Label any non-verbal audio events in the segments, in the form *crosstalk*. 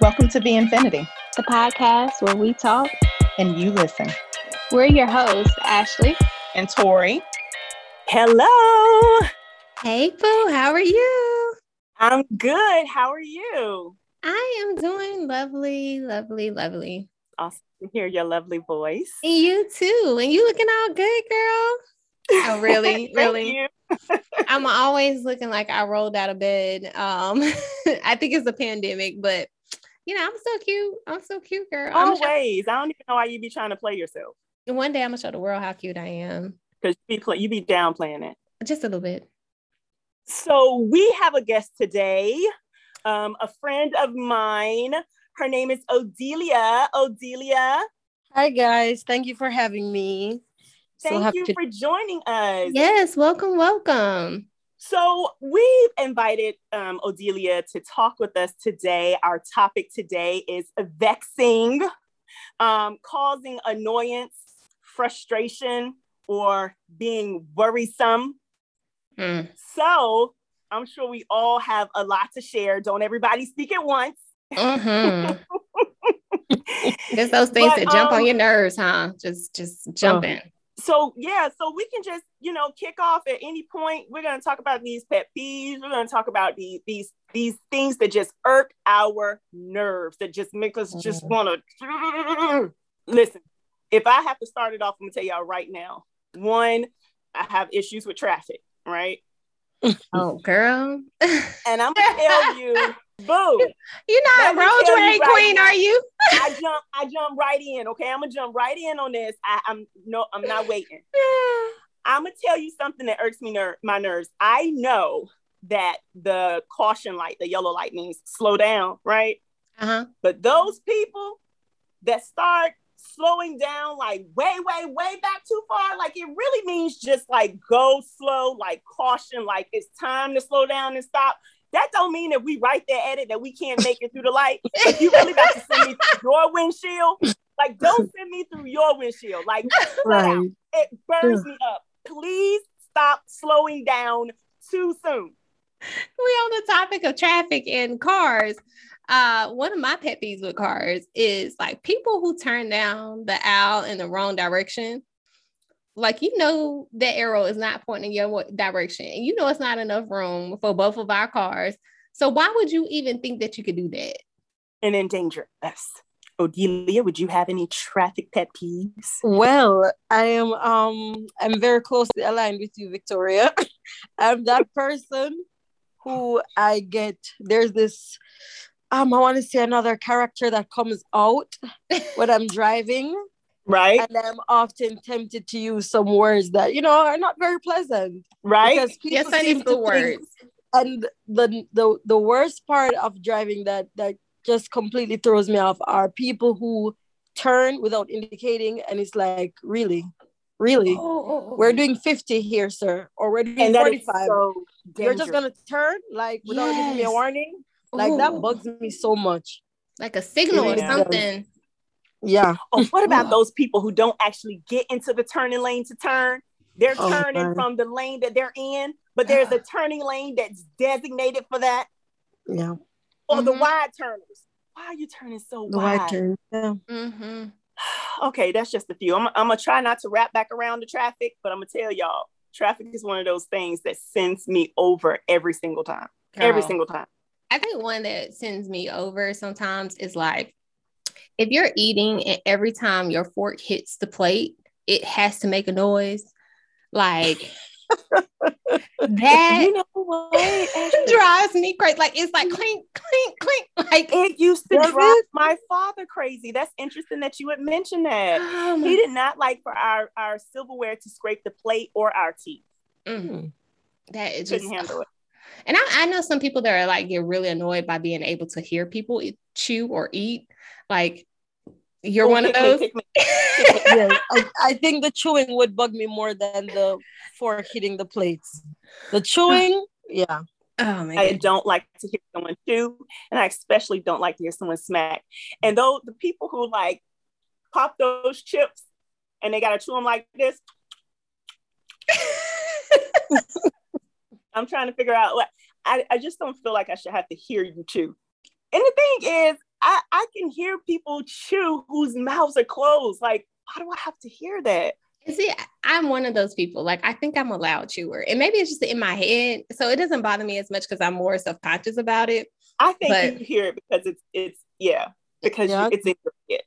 Welcome to The Infinity, the podcast where we talk and you listen. We're your hosts, Ashley and Tori. Hello. Hey, Boo. How are you? I'm good. How are you? I am doing lovely, lovely, lovely. Awesome to hear your lovely voice. And you too. And you looking all good, girl. Oh, really? *laughs* really? I'm always looking like I rolled out of bed. Um, *laughs* I think it's a pandemic, but you know, I'm so cute. I'm so cute, girl. Always. I don't even know why you be trying to play yourself. One day I'm gonna show the world how cute I am. Because you be play- you be downplaying it. Just a little bit. So we have a guest today, um, a friend of mine. Her name is Odelia. Odelia. Hi guys. Thank you for having me. Thank so you to- for joining us. Yes, welcome, welcome. So we've invited um, Odelia to talk with us today. Our topic today is vexing, um, causing annoyance, frustration, or being worrisome. Mm. So I'm sure we all have a lot to share. Don't everybody speak at once. Mm-hmm. *laughs* Just those things but, that jump um, on your nerves, huh? Just just jumping. So yeah, so we can just you know kick off at any point. We're going to talk about these pet peeves. We're going to talk about these these these things that just irk our nerves, that just make us just mm-hmm. want to listen. If I have to start it off, I'm gonna tell y'all right now. One, I have issues with traffic. Right. *laughs* Oh, girl. and I'm gonna tell you *laughs* Boo. You're not a road rage queen, are you? I jump, I jump right in. Okay. I'm gonna jump right in on this. I, am no, I'm not waiting. *sighs* I'm gonna tell you something that irks me ner- my nerves. I know that the caution light, the yellow light means slow down, right? Uh-huh. But those people that start slowing down like way, way, way back too far, like it really means just like go slow, like caution, like it's time to slow down and stop. That don't mean that we right there at it that we can't make it through the light. If you really about to send me through your windshield, like don't *laughs* send me through your windshield. Like right. it burns me up. Please stop slowing down too soon. We on the topic of traffic and cars. Uh, one of my pet peeves with cars is like people who turn down the aisle in the wrong direction like you know that arrow is not pointing your direction and you know it's not enough room for both of our cars so why would you even think that you could do that and endanger us Odelia, would you have any traffic pet peeves? Well, I am um I'm very closely aligned with you, Victoria. *laughs* I'm that person who I get there's this um I want to say another character that comes out *laughs* when I'm driving Right. And I'm often tempted to use some words that, you know, are not very pleasant. Right. Because yes, I need the words. And the, the the worst part of driving that that just completely throws me off are people who turn without indicating and it's like, really? Really? Oh, oh, oh. oh. We're doing 50 here, sir. Or we're doing and 45. So You're just gonna turn like without yes. giving me a warning. Like Ooh. that oh. bugs me so much. Like a signal or something. Yeah. Oh, what about those people who don't actually get into the turning lane to turn? They're oh, turning from the lane that they're in, but there's a turning lane that's designated for that. Yeah. Or mm-hmm. the wide turners. Why are you turning so the wide? wide turn. Yeah. Mm-hmm. *sighs* Okay, that's just a few. I'm, I'm gonna try not to wrap back around the traffic, but I'm gonna tell y'all, traffic is one of those things that sends me over every single time. Girl. Every single time. I think one that sends me over sometimes is like if you're eating and every time your fork hits the plate, it has to make a noise, like *laughs* that you know what? *laughs* drives me crazy. Like it's like clink, clink, clink. Like it used to drive my father crazy. That's interesting that you would mention that. Oh he did not like for our our silverware to scrape the plate or our teeth. Mm-hmm. That is just handle it. And I, I know some people that are like get really annoyed by being able to hear people chew or eat. Like you're oh, one of those. *laughs* Me, yeah, I, I, think the chewing would bug me more than the fork hitting the plates. The chewing, yeah. Oh my I don't like to hear someone chew, and I especially don't like to hear someone smack. And though the people who like pop those chips and they gotta chew them like this, *laughs* I'm trying to figure out what I, I just don't feel like I should have to hear you chew. And the thing is, I I can hear people chew whose mouths are closed. Like, why do I have to hear that? See, I'm one of those people. Like, I think I'm a loud chewer, and maybe it's just in my head, so it doesn't bother me as much because I'm more self conscious about it. I think But- you hear it because it's it's yeah because Yeah. it's in your head.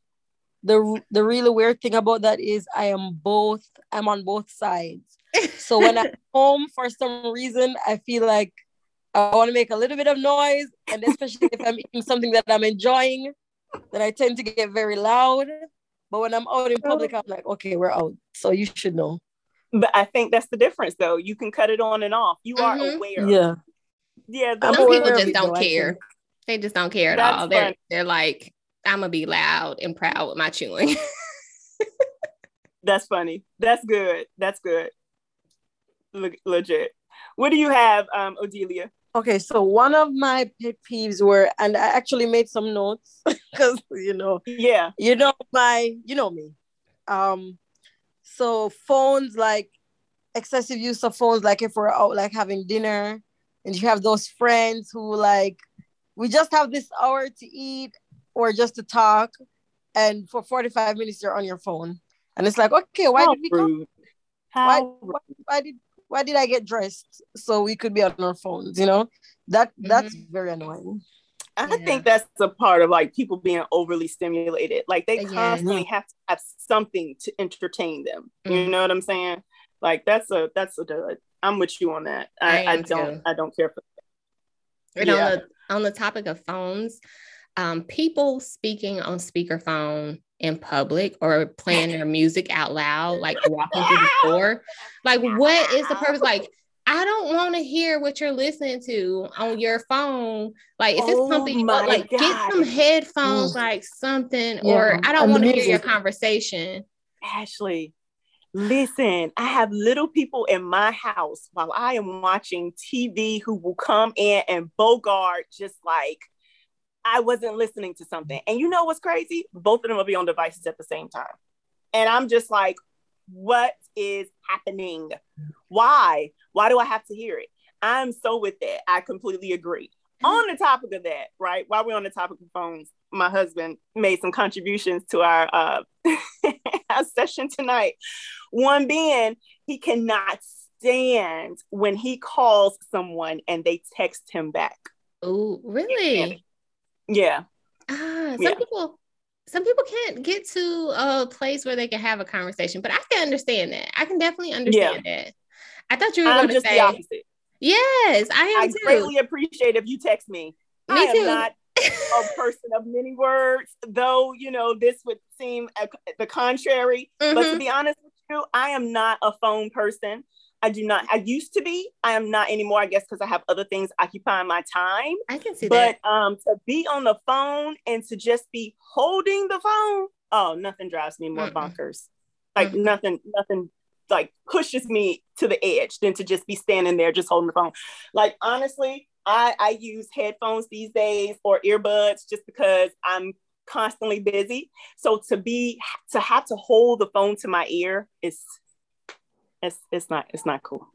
the the really weird thing about that is I am both I'm on both sides. So when I'm *laughs* home for some reason I feel like I want to make a little bit of noise and especially if I'm eating something that I'm enjoying then I tend to get very loud. But when I'm out in public I'm like okay we're out. So you should know. But I think that's the difference, though. You can cut it on and off. You are Mhm. aware. Yeah. yeah. Some people just it, don't though, care. They just don't care at That's all. They're funny. they're like, I'm gonna be loud and proud with my chewing. *laughs* That's funny. That's good. That's good. Le- legit. What do you have, um, Odelia? Okay, so one of my pet peeves were, and I actually made some notes *laughs* because you know, Yeah. you know my, you know me. Um, so phones like excessive use of phones, like if we're out like having dinner, and you have those friends who like we just have this hour to eat or just to talk, and for forty five minutes you're on your phone, and it's like, okay, why How did we come? Why, How why, why did why did I get dressed so we could be on our phones? You know, that that's very annoying. I Yeah. think that's a part of like people being overly stimulated. Like they Yeah. constantly have to have something to entertain them. You Mhm. know what I'm saying? Like that's a that's a dud. I'm with you on that. I, I I, don't too. I don't care for that. And Yeah. on the on the topic of phones, um, people speaking on speakerphone in public or playing their music out loud, like walking through the *laughs* store. Like, what is the purpose? Like, I don't want to hear what you're listening to on your phone. Like, if it's Oh pumping you up, like get some headphones, Mm. like something, Yeah, or I don't want to hear your conversation. Ashley, listen, I have little people in my house while I am watching TV who will come in and bogart just like I wasn't listening to something. And you know what's crazy? Both of them will be on devices at the same time. And I'm just like, what is happening? Why? Why do I have to hear it? I'm so with that. I completely agree. On the topic of that, right? While we're on the topic of phones, my husband made some contributions to our uh, *laughs* our session tonight. One being, he cannot stand when he calls someone and they text him back. Oh, really? Yeah, Ah, some Yeah. people some people can't get to a place where they can have a conversation, but I can understand that. I can definitely understand that. I thought you were going to just the say opposite. yes. I am I too. greatly appreciate if you text me. Me I am too. not a *laughs* person of many words, though, you know, this would seem the contrary. But to Mhm. be honest with you, I am not a phone person. I do not, I used to be. I am not anymore, I guess, because I have other things occupying my time. I can see But that. um, to be on the phone and to just be holding the phone, oh, nothing drives me more Mm-mm. bonkers. Like Mm. nothing, nothing like pushes me to the edge than to just be standing there just holding the phone. Like honestly, I I use headphones these days or earbuds just because I'm constantly busy. So to be to have to hold the phone to my ear is it's it's not it's not cool.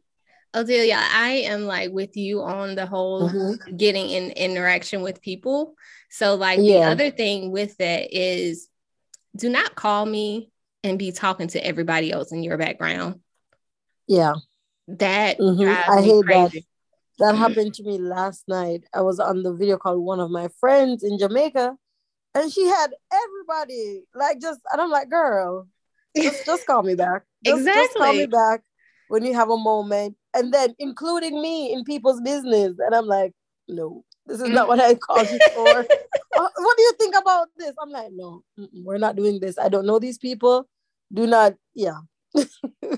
Odelia, I am like with you on the whole Mhm. getting in interaction with people. So like Yeah. the other thing with that is do not call me and be talking to everybody else in your background. Yeah, That Mhm. I me hate that. crazy. that happened to me last night. I was on the video call with one of my friends in Jamaica, and she had everybody like just, and I'm like, girl, just just call me back. Just, just call me back when you have a moment, and then including me in people's business. And I'm like, no, this is not what I called you for. *laughs* Uh, what do you think about this? I'm like, no, we're not doing this. I don't know these people. Do not, yeah,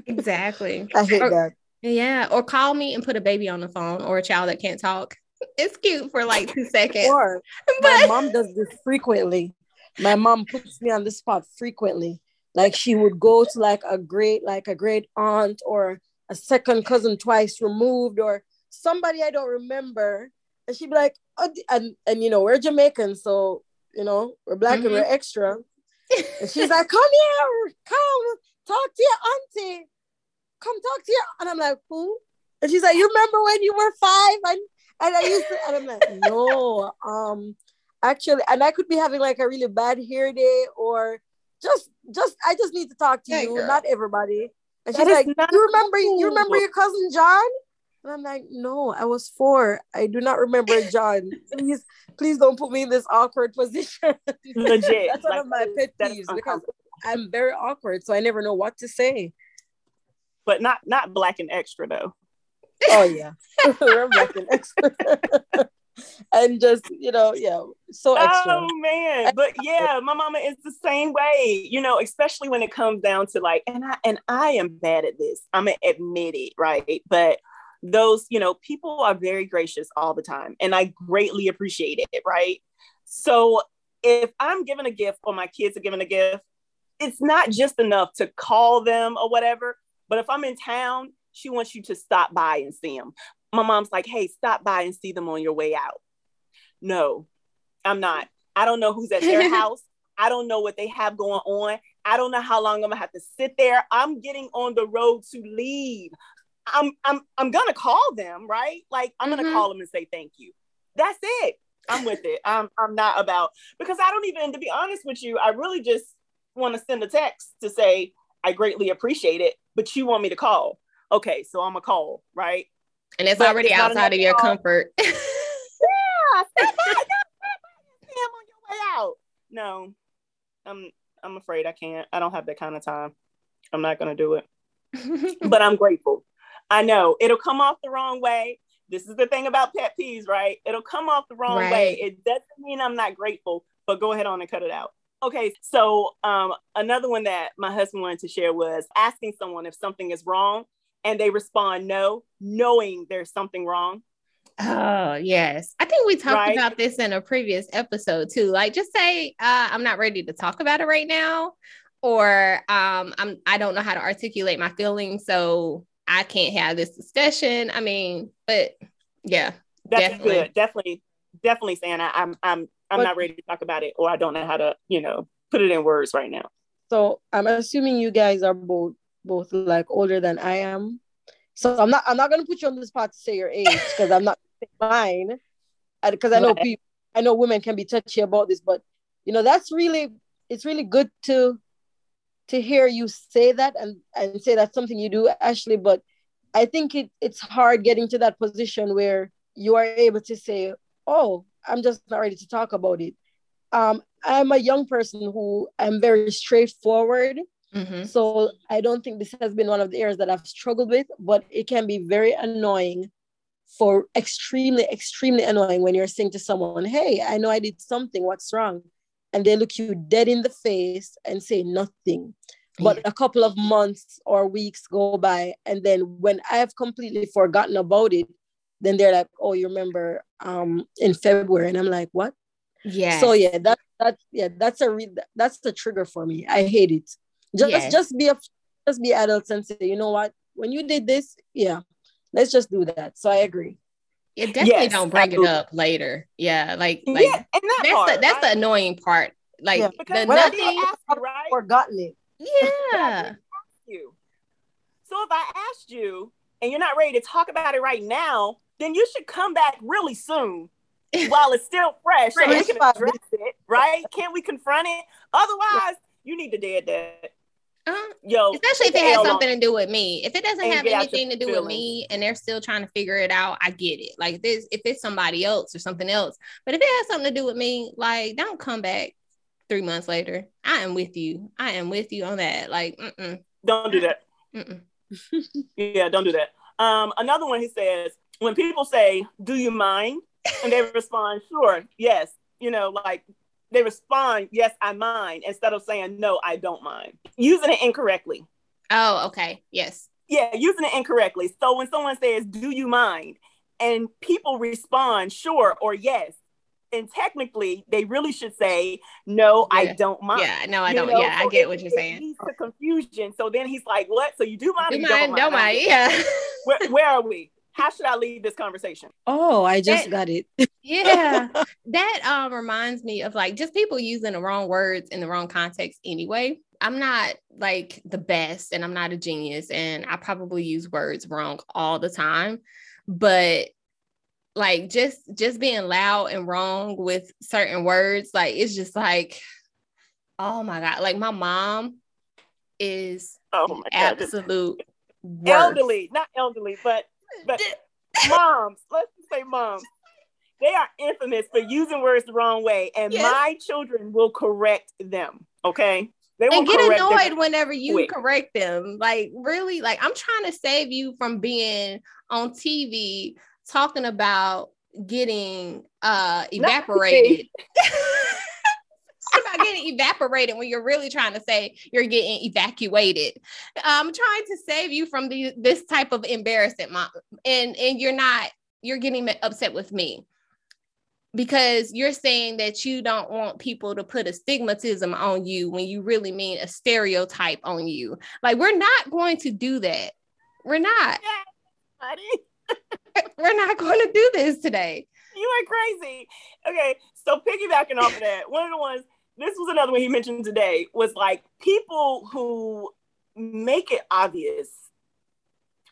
exactly. *laughs* I hate Or- that. Yeah, or call me and put a baby on the phone or a child that can't talk. *laughs* It's cute for like two seconds. Or my mom does this frequently. My mom puts me on the spot frequently. Like she would go to like a great, like a great aunt or a second cousin twice removed or somebody I don't remember. And she'd be like, oh, and and you know, we're Jamaican, so you know, we're black and we're extra. *laughs* And she's like, come here, come talk to your auntie. Come talk to your and I'm like, who? And she's like, you remember when you were five? And and I used to, and I'm like, *laughs* no, um, actually, and I could be having like a really bad hair day or just just I just need to talk to Hey, you, girl. not everybody. And That she's like, not You remember you remember your cousin John? And I'm like, no, I was four. I do not remember *laughs* John. Please, please don't put me in this awkward position. *laughs* Legit. That's one Like, of my pet peeves because. I'm very awkward, so I never know what to say. but not not black and extra though. Oh yeah, *laughs* we're black and extra, and just you know, yeah, so extra. Oh man, but yeah, my mama is the same way. You know, especially when it comes down to like, and I and I am bad at this. I'm gonna admit it, right? But those, you know, people are very gracious all the time, and I greatly appreciate it, right? So if I'm giving a gift or my kids are giving a gift, it's not just enough to call them or whatever. But if I'm in town, she wants you to stop by and see them. My mom's like, hey, stop by and see them on your way out. No, I'm not. I don't know who's at their *laughs* house. I don't know what they have going on. I don't know how long I'm gonna have to sit there. I'm getting on the road to leave. I'm I'm I'm gonna call them, right? Like I'm gonna Mhm. call them and say thank you. That's it. I'm with it. I'm I'm not about because I don't even to be honest with you, I really just want to send a text to say I greatly appreciate it, but you want me to call. Okay, so I'm gonna call, right? And it's But already it's outside of your comfort. *laughs* Yeah, *laughs* stop by, stop by, see him on your way out. No, I'm I'm afraid I can't. I don't have that kind of time. I'm not gonna do it. *laughs* But I'm grateful. I know it'll come off the wrong way. This is the thing about pet peeves, right? It'll come off the wrong way. It doesn't mean I'm not grateful, but go ahead on and cut it out. Okay, so um, another one that my husband wanted to share was asking someone if something is wrong and they respond no, knowing there's something wrong. Oh, yes. I think we talked Right. about this in a previous episode too. Like just say uh, I'm not ready to talk about it right now or um I'm I don't know how to articulate my feelings so I can't have this discussion. I mean, but yeah. That's Definitely. good. Definitely, definitely saying I, I'm I'm I'm But- not ready to talk about it or I don't know how to, you know, put it in words right now. So I'm assuming you guys are both both like older than I am. So I'm not I'm not gonna put you on this spot to say your age because I'm not mine. Because I know people I know women can be touchy about this, but you know, that's really it's really good to to hear you say that and and say that's something you do, Ashley. But I think it it's hard getting to that position where you are able to say, Oh, I'm just not ready to talk about it. Um, I'm a young person who I'm very straightforward. Mhm. So I don't think this has been one of the areas that I've struggled with, but it can be very annoying for extremely, extremely annoying when you're saying to someone, Hey, I know I did something, what's wrong? And they look you dead in the face and say nothing. But a couple of months or weeks go by, and then when I've completely forgotten about it, then they're like, "Oh, you remember um in February?" And I'm like, "What?" Yeah. So yeah, that that yeah, that's a re- that's the trigger for me. I hate it. Just Yes. just be a just be adults and say, you know what? When you did this, yeah, let's just do that. So I agree. Yeah, definitely Yes, don't bring absolutely. it up later. Yeah, like like yeah, and that that's part, the that's the annoying part. Like Yeah. the because When I I did nothing. ask you, right? Forgotten it. Yeah. you. So if I asked you and you're not ready to talk about it right now, then you should come back really soon *laughs* while it's still fresh so we can address it, right? Can't we confront it? Otherwise, you need to dead that. Uh, Yo, especially if it has L on something to do with me. If it doesn't And have get out your anything to do with me and they're still trying to figure it out, I get it. Like this, if it's somebody else or something else. But if it has something to do with me, like don't come back three months later. I am with you. I am with you on that. Like, mm-mm, Don't do that. *laughs* Yeah, don't do that. Um, another one he says, when people say, Do you mind? And they *laughs* respond, Sure, yes. You know, like they respond, Yes, I mind, instead of saying, No, I don't mind. Using it incorrectly. Oh, okay. Yes. Yeah, using it incorrectly. So when someone says, Do you mind? And people respond, Sure, or yes. And technically, they really should say, No, I don't mind. Yeah. No, I You don't. know, yeah, I get it- what you're it saying. leads to confusion. So then he's like, What? So you do mind? Do you mind? Don't mind. Yeah. Where, where are we? How should I leave this conversation? Oh, I just That- got it. *laughs* yeah that um reminds me of like just people using the wrong words in the wrong context anyway i'm not like the best and i'm not a genius and i probably use words wrong all the time but like just just being loud and wrong with certain words like it's just like oh my god like my mom is Oh my god. absolute worst. elderly, not elderly, but but moms. Let's just say moms. They are infamous for using words the wrong way, and Yes. my children will correct them. Okay, they will and get annoyed whenever you quick. correct them. Like, really, like I'm trying to save you from being on TV talking about getting uh evaporated. *laughs* about getting evaporated when you're really trying to say you're getting evacuated. I'm trying to save you from the, this type of embarrassment, mom. And and you're not, you're getting upset with me because you're saying that you don't want people to put a stigmatism on you when you really mean a stereotype on you. Like we're not going to do that. We're not. Honey, *laughs* We're not going to do this today. you are crazy. Okay, so piggybacking off of that, one of the ones. This was another one he mentioned today. Was like people who make it obvious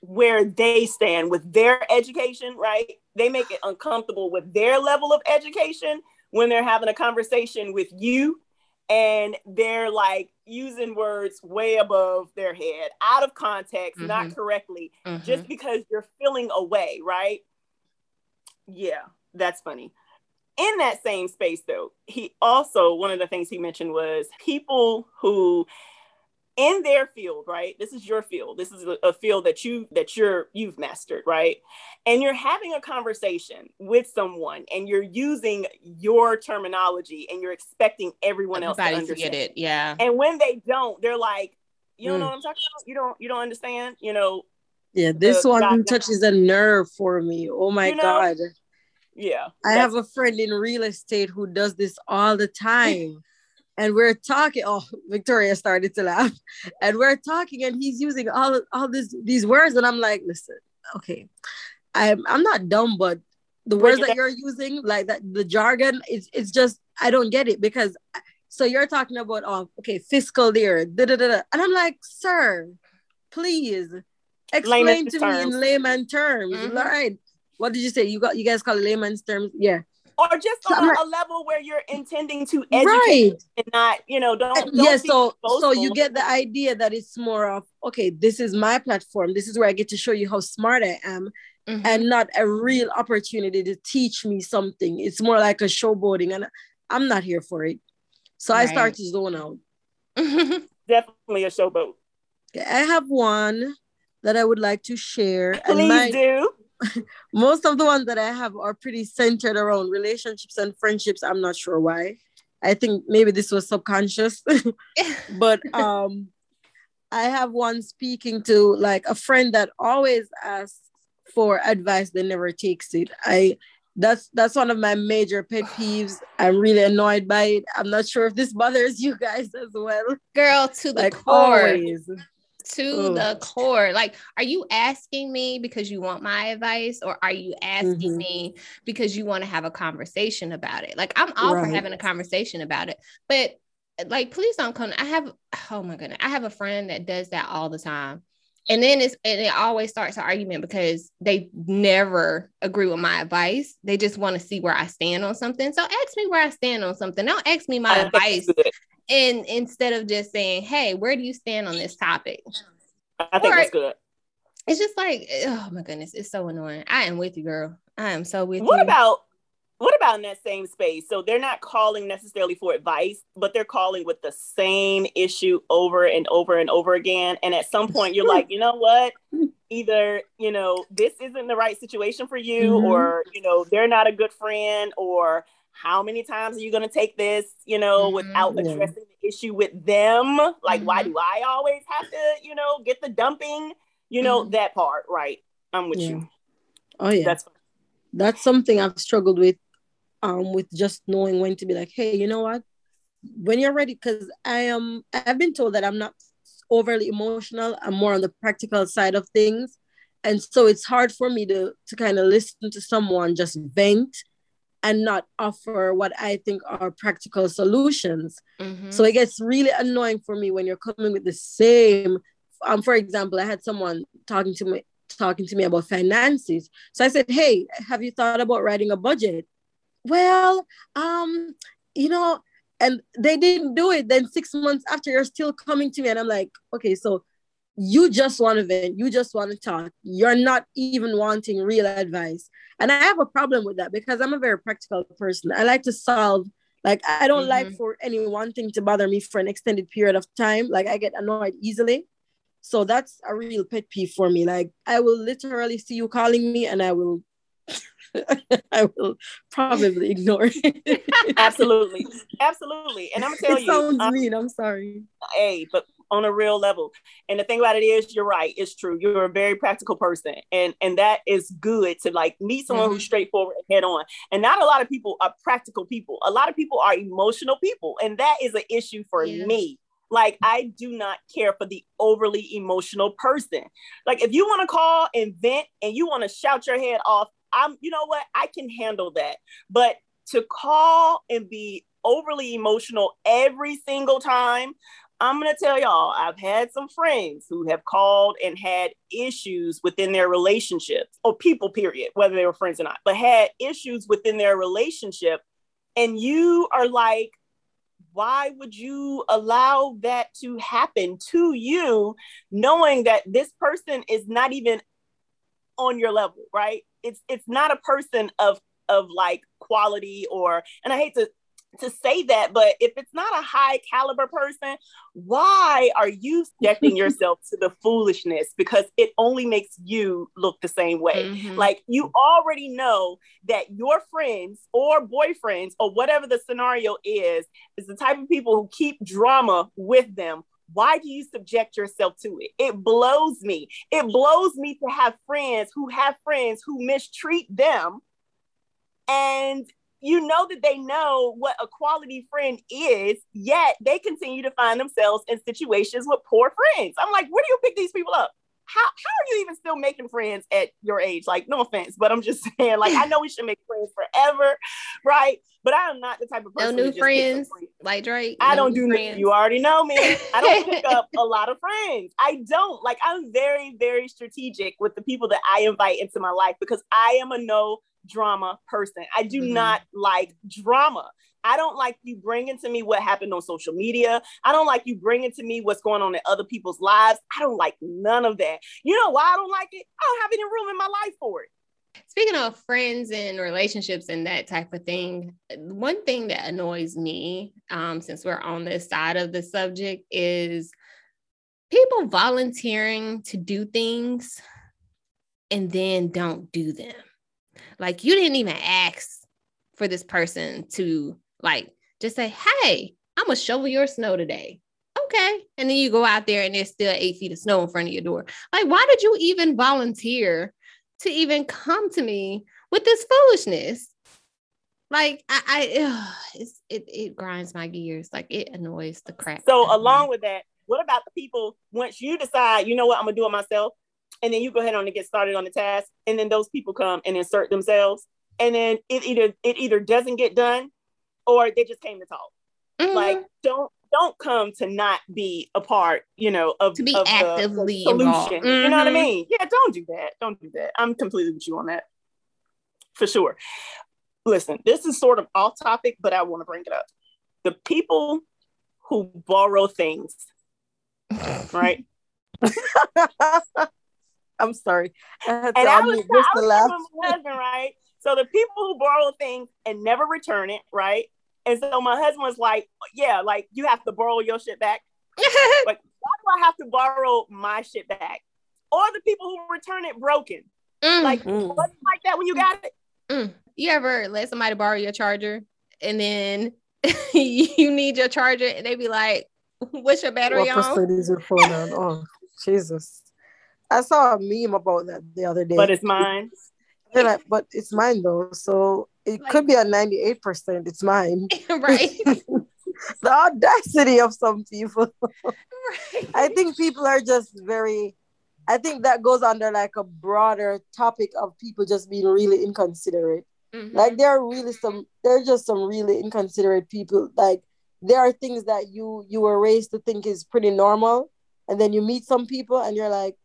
where they stand with their education, right? They make it uncomfortable with their level of education when they're having a conversation with you and they're like using words way above their head, out of context, not correctly, Mhm. just because you're feeling away, right? Yeah, that's funny. In that same space, though, he also, one of the things he mentioned was people who in their field right this is your field this is a, a field that you that you're you've mastered right and you're having a conversation with someone and you're using your terminology and you're expecting everyone else to Everybody to understand get it. Yeah. and when they don't they're like you don't know Mm. what i'm talking about you don't you don't understand you know Yeah, this one goddamn- touches a nerve for me. Oh my You know, god. Yeah I have a friend in real estate who does this all the time. *laughs* and we're talking. Oh, Victoria started to laugh. *laughs* And we're talking, and he's using all all this these words, and I'm like, listen, okay, I'm I'm not dumb, but the words that you're using, like that, the jargon, it's it's just I don't get it because. So you're talking about oh okay fiscal year da da da da and I'm like sir, please explain Layman's to me terms. in layman terms. Mhm. All right, what did you say? You got you guys call it layman's terms? Yeah. or just So on a, like- a level where you're intending to educate Right. and not you know don't, don't yeah. So so you get the idea that it's more of okay, this is my platform. This is where I get to show you how smart I am, Mhm. and not a real opportunity to teach me something. It's more like a showboating, and I'm not here for it. So I start to zone out. *laughs* definitely a showboat Okay, I have one that I would like to share. and please my- do *laughs* most of the ones that I have are pretty centered around relationships and friendships. I'm not sure why. I think maybe this was subconscious, *laughs* but *laughs* um, I have one speaking to like a friend that always asks for advice, they never takes it. I that's that's one of my major pet peeves. I'm really annoyed by it. I'm not sure if this bothers you guys as well. Girl, to the Like core. always. To Ugh. the core. Like, are you asking me because you want my advice, or are you asking Mhm. me because you want to have a conversation about it? Like, I'm all for having a conversation about it, but like, please don't come. I have, oh my goodness, I have a friend that does that all the time. And then it's and it always starts an argument because they never agree with my advice. They just want to see where I stand on something. So ask me where I stand on something. Don't ask me my advice and instead of just saying, "Hey, where do you stand on this topic?" I think Or- that's good. It's just like, oh my goodness, it's so annoying. I am with you, girl. I am so with What you. What about what about in that same space? So they're not calling necessarily for advice, but they're calling with the same issue over and over and over again. And at some point, you're like, you know what? Either you know this isn't the right situation for you, Mhm. or you know they're not a good friend, or how many times are you going to take this? You know, Mhm. without addressing the issue with them. Like, why Mhm. do I always have to, you know, get the dumping? You know Mhm. that part, right? I'm with Yeah. you. Oh yeah. That's that's something I've struggled with, um, with just knowing when to be like, hey, you know what? When you're ready, because I am, I've been told that I'm not overly emotional. I'm more on the practical side of things, and so it's hard for me to to kind of listen to someone just vent and not offer what I think are practical solutions. Mhm. So it gets really annoying for me when you're coming with the same. Um, for example, I had someone talking to me talking to me about finances. So I said, Hey, have you thought about writing a budget? Well, um, you know, and they didn't do it. Then six months after, you're still coming to me, and I'm like, okay, so you just want to vent, you just want to talk. You're not even wanting real advice, and I have a problem with that because I'm a very practical person. I like to solve. Like I don't mm-hmm. like for any one thing to bother me for an extended period of time. Like I get annoyed easily. So that's a real pet peeve for me. Like I will literally see you calling me and I will *laughs* I will probably ignore it. *laughs* absolutely. Absolutely. And I'm gonna *laughs* tell it you. Sounds um, mean, I'm sorry. Hey, but on a real level. And the thing about it is you're right, it's true. You're a very practical person. And and that is good to like meet someone mm-hmm. who's straightforward and head on. And not a lot of people are practical people. A lot of people are emotional people. And that is an issue for yeah. me. Like, I do not care for the overly emotional person. Like, if you want to call and vent and you want to shout your head off, I'm, you know what? I can handle that. But to call and be overly emotional every single time, I'm going to tell y'all, I've had some friends who have called and had issues within their relationships, or people, period, whether they were friends or not, but had issues within their relationship. And you are like, why would you allow that to happen to you, knowing that this person is not even on your level, right? It's it's not a person of of like quality or and I hate to to say that, but if it's not a high caliber person, why are you subjecting *laughs* yourself to the foolishness? Because it only makes you look the same way. Mm-hmm. Like you already know that your friends or boyfriends or whatever the scenario is, is the type of people who keep drama with them why do you subject yourself to it? It blows me. It blows me to have friends who have friends who mistreat them. And you know that they know what a quality friend is, yet they continue to find themselves in situations with poor friends. I'm like, where do you pick these people up? How, how are you even still making friends at your age? Like, no offense, but I'm just *laughs* saying, like, I know we should make friends forever, right? But I am not the type of person. No new friends, like Drake. I no don't do friends. You already know me. I don't *laughs* pick up a lot of friends. I don't. Like, I'm very, very strategic with the people that I invite into my life because I am a no drama person. I do mm-hmm. not like drama. I don't like you bringing to me what happened on social media. I don't like you bringing to me what's going on in other people's lives. I don't like none of that. You know why I don't like it? I don't have any room in my life for it. Speaking of friends and relationships and that type of thing, one thing that annoys me, um, since we're on this side of the subject, is people volunteering to do things and then don't do them. Like you didn't even ask for this person to like just say, hey, I'm gonna shovel your snow today. Okay. And then you go out there and there's still eight feet of snow in front of your door. Like, why did you even volunteer to even come to me with this foolishness? Like I, I ugh, it it grinds my gears. Like it annoys the crap. So along with that, what about the people once you decide, you know what, I'm gonna do it myself, and then you go ahead on and get started on the task, and then those people come and insert themselves, and then it either it either doesn't get done or they just came to talk. Mm-hmm. Like don't don't come to not be a part, you know, of to be of actively the, solution. Mm-hmm. You know what I mm-hmm. mean? Yeah, don't do that. Don't do that. I'm completely with you on that. For sure. Listen, this is sort of off topic, but I want to bring it up. The people who borrow things, *laughs* right? *laughs* I'm sorry. I and I was, I was my husband, right? So the people who borrow things and never return it, right? And so my husband was like, "Yeah, like you have to borrow your shit back." *laughs* like, why do I have to borrow my shit back? Or the people who return it broken, mm. like mm. wasn't like that when you got it. Mm. You ever let somebody borrow your charger and then *laughs* you need your charger and they be like, "What's your battery what on?" What is your phone on? Oh, Jesus! I saw a meme about that the other day. But it's mine. Like, but it's mine though, so it like, could be a ninety-eight percent. It's mine, *laughs* right? *laughs* the audacity of some people. right. I think people are just very. I think that goes under like a broader topic of people just being really inconsiderate. Mm-hmm. Like there are really some. There are just some really inconsiderate people. Like there are things that you you were raised to think is pretty normal, and then you meet some people and you're like,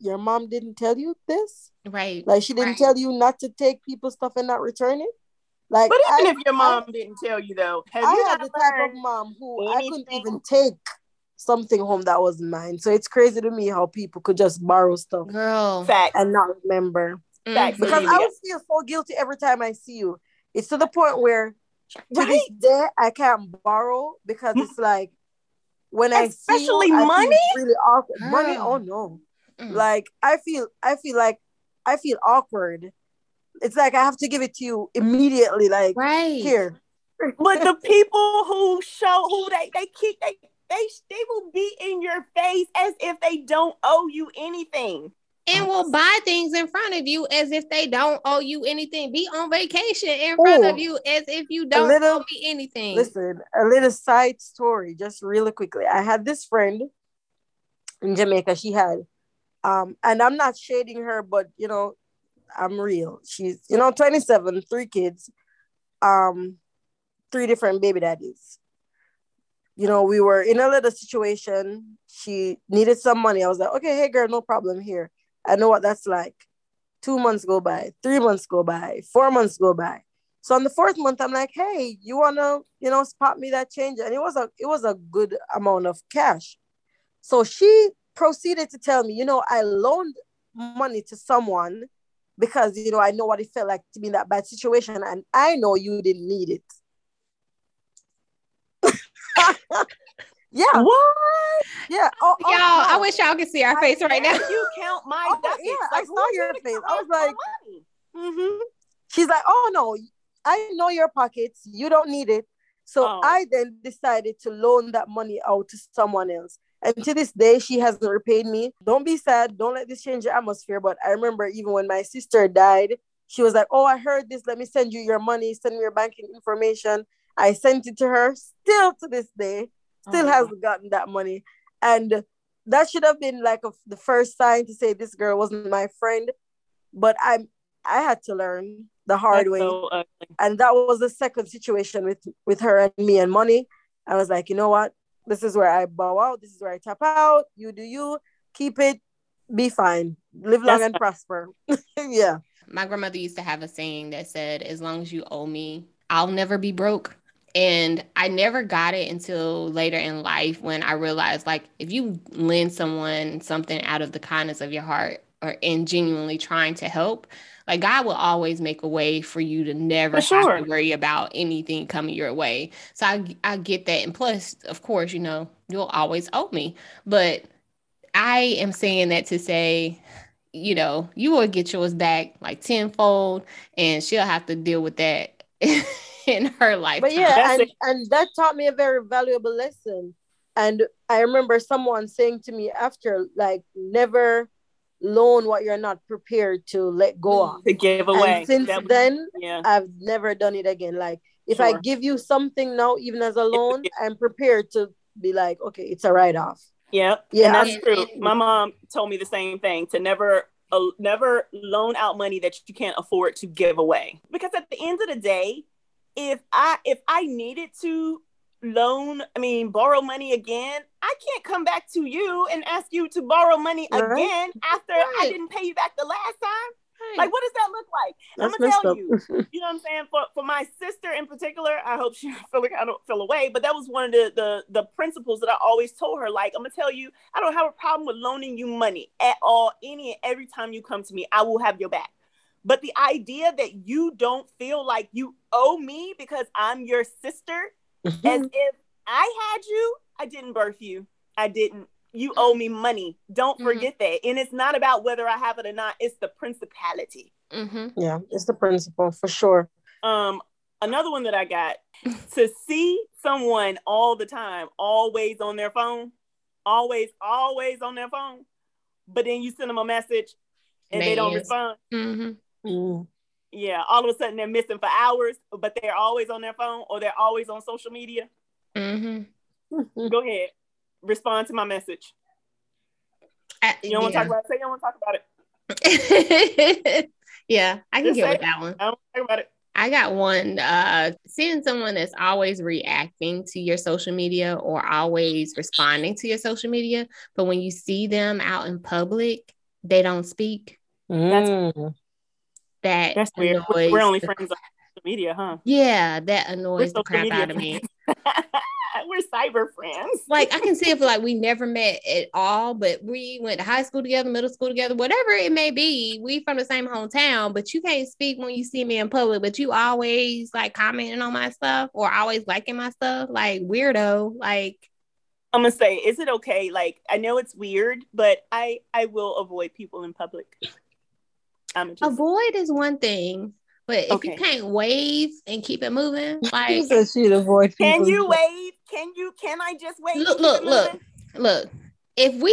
your mom didn't tell you this? Right. Like she didn't Right. tell you not to take people's stuff and not return it? Like But even I, if your mom didn't tell you though, have I you had the type of mom who I couldn't even take something home that wasn't mine. So it's crazy to me how people could just borrow stuff Girl. fact? and not remember. Facts. Mhm. Because I would feel so guilty every time I see you. It's to the point where to this day I can't borrow because it's like when I Especially you, I feel money? really awkward. Money, oh no. Mm. Like I feel I feel like I feel awkward. It's like I have to give it to you immediately, like right. here. *laughs* But the people who show who they they keep they they they will be in your face as if they don't owe you anything. And will buy things in front of you as if they don't owe you anything. Be on vacation in front of you as if you don't little- owe me anything. Listen, a little side story, just really quickly. I had this friend in Jamaica. She had, um, and I'm not shading her, but you know, I'm real. She's, you know, 27, three kids, um, three different baby daddies. You know, we were in a little situation. She needed some money. I was like, okay, hey girl, no problem here. I know what that's like. Two months go by, three months go by, four months go by. So on the fourth month, I'm like, hey, you wanna, you know, spot me that change? And it was a it was a good amount of cash. So she proceeded to tell me, you know, I loaned money to someone because you know I know what it felt like to be in that bad situation, and I know you didn't need it. *laughs* yeah, What? yeah. Oh, oh, y'all, no. I wish y'all could see our face right now. You count my Oh, ducats. yeah, I saw your face. I was like- money? Mhm. She's like, oh no, I know your pockets. You don't need it. So Oh. I then decided to loan that money out to someone else. And to this day, she hasn't repaid me. Don't be sad. Don't let this change the atmosphere. But I remember even when my sister died, she was like, Oh, I heard this. Let me send you your money. Send me your banking information. I sent it to her. Still to this day, still Oh. hasn't gotten that money. And that should have been like a, the first sign to say this girl wasn't my friend. But I I had to learn the hard That's way so and that was the second situation with with her and me and money i was like you know what this is where i bow out this is where i tap out you do you keep it be fine live long That's and prosper *laughs* yeah My grandmother used to have a saying that said, as long as you owe me, I'll never be broke. And I never got it until later in life when I realized like if you lend someone something out of the kindness of your heart or in genuinely trying to help, like God will always make a way for you to never For have to worry about anything coming your way. So I I get that. And plus, of course, you know, you'll always owe me. But I am saying that to say, you know, you will get yours back like tenfold, and she'll have to deal with that *laughs* in her life. but yeah and, and that taught me a very valuable lesson and i remember someone saying to me after like never loan what you're not prepared to let go of to give away. and since That was- then yeah. I've never done it again. Like if I give you something now, even as a loan, I'm prepared to be like, okay, it's a write off. Yep. Yeah, and that's I'm- true. My mom told me the same thing to never uh, never loan out money that you can't afford to give away. Because at the end of the day, if I if I needed to loan, I mean borrow money again, I can't come back to you and ask you to borrow money Right. again after I didn't pay you back the last time. Right. Like what does that look like? I'm gonna tell up. you. *laughs* You know what I'm saying? For for my sister in particular, I hope she *laughs* feel like I don't feel away. But that was one of the the the principles that I always told her. Like I'm gonna tell you, I don't have a problem with loaning you money at all. Any and every time you come to me, I will have your back. But the idea that you don't feel like you owe me because I'm your sister, *laughs* as if I had you, I didn't birth you. I didn't. You owe me money. Don't Mhm. forget that. And it's not about whether I have it or not. It's the principality. Mhm. yeah, it's the principle for sure. Um, another one that I got to see someone all the time, always on their phone, always, always on their phone, but then you send them a message and they, They don't answer. respond. Mhm. Mm. Yeah, all of a sudden they're missing for hours, but they're always on their phone or they're always on social media. Mhm. *laughs* Go ahead, respond to my message. I- You don't want to yeah. talk about it? Say you don't want to talk about it. *laughs* yeah, I can Just get with it. that one. I don't talk about it. I got one. Uh, seeing someone that's always reacting to your social media or always responding to your social media, but when you see them out in public they don't speak. Mm. That That's weird. annoys We're only the- friends on social media, huh? Yeah, that annoys the crap media out of me. *laughs* *laughs* We're cyber friends. like I can see if like we *laughs* never met at all, but we went to high school together, middle school together, whatever it may be. We from the same hometown, but you can't speak when you see me in public. But you always like commenting on my stuff or always liking my stuff, like weirdo. Like I'm gonna say, is it okay? Like, I know it's weird, but I I will avoid people in public. I'm just avoid is one thing, but if you can't wave and keep it moving, *laughs* She like said she'd avoid Can you wave? Can you? Can I just wave? look, look, look, look. If we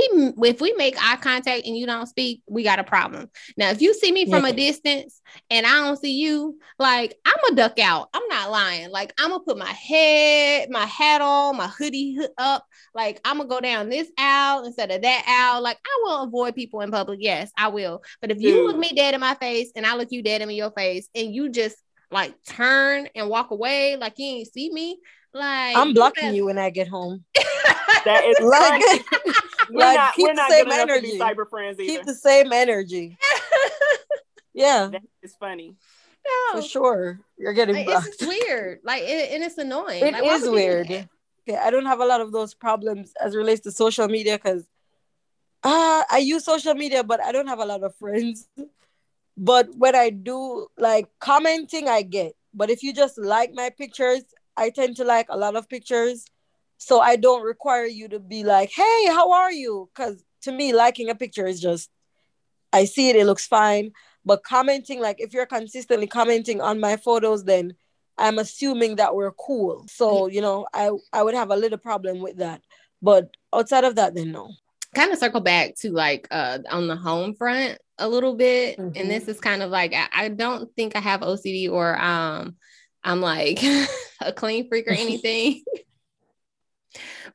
if we make eye contact and you don't speak, we got a problem. Now, if you see me from Yeah. a distance and I don't see you, like I'm gonna duck out. I'm not lying. Like I'm gonna put my head, my hat on, my hoodie up. Like I'm gonna go down this aisle instead of that aisle. Like I will avoid people in public. Yes, I will. But if you Dude. look me dead in my face and I look you dead in your face and you just like turn and walk away like you ain't see me, like I'm blocking better- you when I get home. *laughs* That is Like, funny. *laughs* We're like, not. keep We're the not same good to energy. be cyber friends either. Keep the same energy. *laughs* Yeah, it's funny. No. for sure. You're getting Like, blocked. it's weird. Like, it, and it's annoying. It like, is would you do weird. that? Okay, I don't have a lot of those problems as it relates to social media because uh, I use social media, but I don't have a lot of friends. But when I do like commenting, I get. But if you just like my pictures, I tend to like a lot of pictures. So I don't require you to be like, hey, how are you? Because to me, liking a picture is just, I see it, it looks fine. But commenting, like if you're consistently commenting on my photos, then I'm assuming that we're cool. So, you know, I, I would have a little problem with that. But outside of that, then no. Kind of circle back to like uh on the home front a little bit, Mhm. and this is kind of like I, I don't think I have OCD or um I'm like *laughs* a clean freak or *laughs* anything.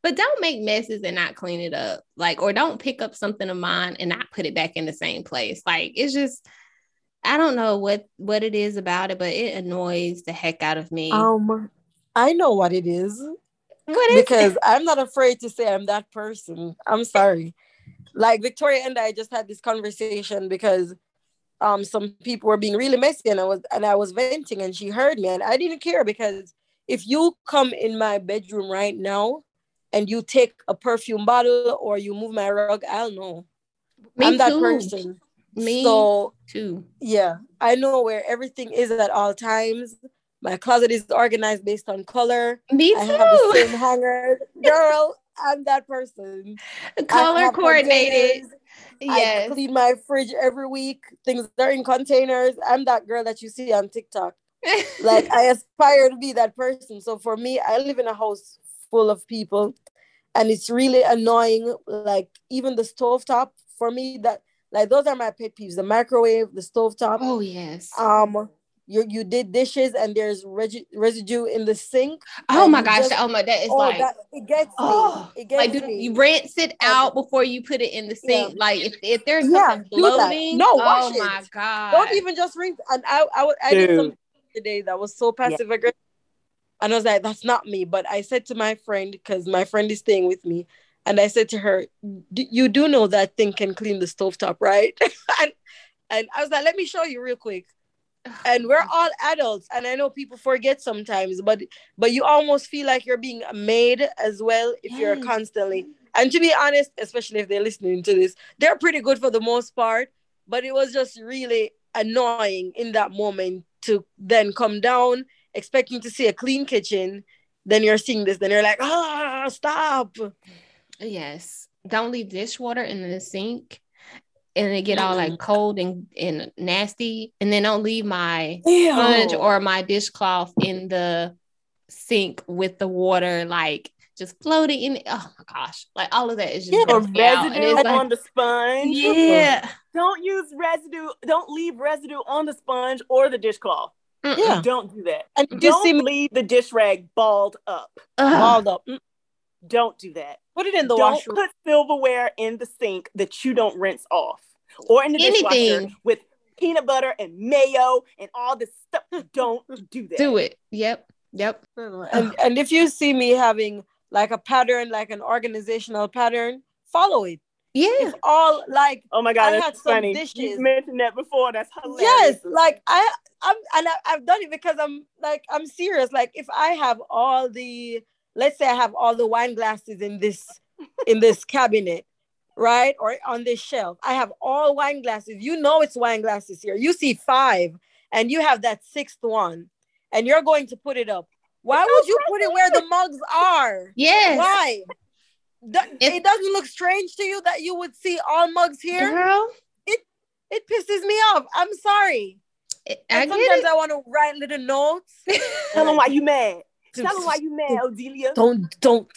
but don't make messes and not clean it up. Like, or don't pick up something of mine and not put it back in the same place. Like, it's just I don't know what what it is about it, but it annoys the heck out of me. Um, I know what it is. what is because it? I'm not afraid to say I'm that person. I'm sorry. Like Victoria and I just had this conversation because um some people were being really messy and I was and I was venting and she heard me and I didn't care because if you come in my bedroom right now and you take a perfume bottle or you move my rug, I'll know. Me I'm that person. Me So too. yeah, I know where everything is at all times. My closet is organized based on color. Me too. I have the too. same hanger. Girl, I'm that person. *laughs* Color coordinated. Yes. I clean my fridge every week. Things are in containers. I'm that girl that you see on TikTok. *laughs* Like I aspire to be that person. So for me, I live in a house full of people, and it's really annoying. Like even the stovetop for me, that like those are my pet peeves: the microwave, the stovetop. oh yes. Um, you you did dishes and there's regi- residue in the sink. oh my gosh. just- oh my that is oh, like that it gets oh, me. It gets like do me. you rinse it oh, out before you put it in the Yeah. sink. Like if, if there's Yeah, something do that. floating. No, wash oh it. my god. Don't even just rinse. And I I, would- I did Dude. something today that was so passive aggressive, and I was like, that's not me. But I said to my friend because my friend is staying with me, and I said to her, "D- you do know that thing can clean the stovetop, right? *laughs* and and I was like, let me show you real quick. And we're all adults and i know people forget sometimes but but you almost feel like you're being made as well if you're constantly and to be honest especially if they're listening to this they're pretty good for the most part but it was just really annoying in that moment to then come down expecting to see a clean kitchen then you're seeing this then you're like ah stop. Yes. Don't leave dishwater in the sink and they get all like cold and, and nasty. And then don't leave my sponge or my dishcloth in the sink with the water like just floating in. Oh my gosh. Like all of that is just Yeah, Or grossing me out. And residue it's like, on the sponge. yeah. Don't use residue. Don't leave residue on the sponge or the dishcloth. Yeah. Don't do that. and you Don't see me leave the dish rag balled up. Ugh. balled up Mm, Don't do that. put it in the don't washroom put silverware in the sink that you don't rinse off or in the dishwasher Anything. with peanut butter and mayo and all this stuff. *laughs* Don't do that. Do it. Yep. Yep. and and if you see me having like a pattern like an organizational pattern follow it Yeah. It's all like Oh my god, I that's had some funny. dishes. You mentioned that before. That's hilarious. yes, like I I'm and I, I've done it because I'm like I'm serious. Like if I have all the let's say I have all the wine glasses in this in this cabinet, right? Or on this shelf. I have all wine glasses. You know it's wine glasses here. You see five and you have that sixth one and you're going to put it up. Why would you put it where the mugs are? Yes. Why? If- it doesn't look strange to you that you would see all mugs here. Girl, It it pisses me off. I'm sorry. I And sometimes it. I want to write little notes. *laughs* Tell them why you mad. Tell them why you mad, Odelia. Don't don't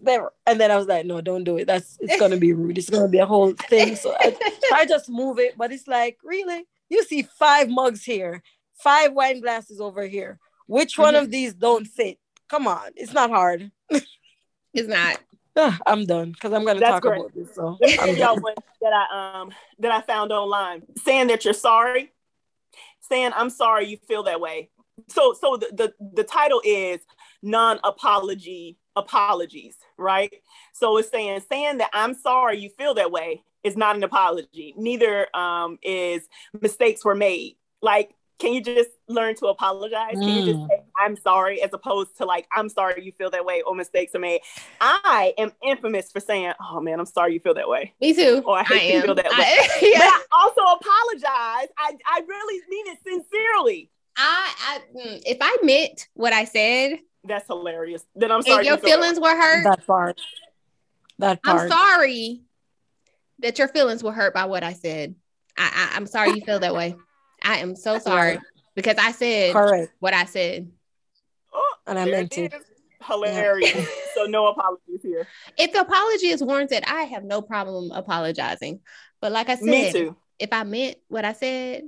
there. And then I was like, no, don't do it. That's it's gonna be rude. It's gonna be a whole thing. So I, *laughs* so I just move it. But it's like, really? You see five mugs here, five wine glasses over here. Which one Mhm. of these don't fit? Come on, it's not hard. It's not. *laughs* Ah, I'm done because I'm gonna That's talk great. about this. So Let me y'all one that I um that I found online saying that you're sorry, saying I'm sorry you feel that way. So so the the, the title is non-apology apologies, right? So it's saying saying that I'm sorry you feel that way is not an apology. Neither um is mistakes were made. Like can you just learn to apologize? Can you just Mm. say I'm sorry as opposed to like I'm sorry you feel that way or mistakes are made? I am infamous for saying, "Oh man, I'm sorry you feel that way." Me too. Oh, I hate to am. feel that way. *laughs* I, But. I also apologize. I, I really mean it sincerely. I, I mm, if I meant what I said That's hilarious. Then I'm sorry. and your you feel that feelings were hurt, That part. That I'm sorry that your feelings were hurt by what I said. I, I I'm sorry you feel that way. I am so sorry because I said Correct. what I said. Oh, And I meant it it. is. Hilarious. *laughs* so no apologies here. If the apology is warranted, I have no problem apologizing. But like I said, Me too. if I meant what I said,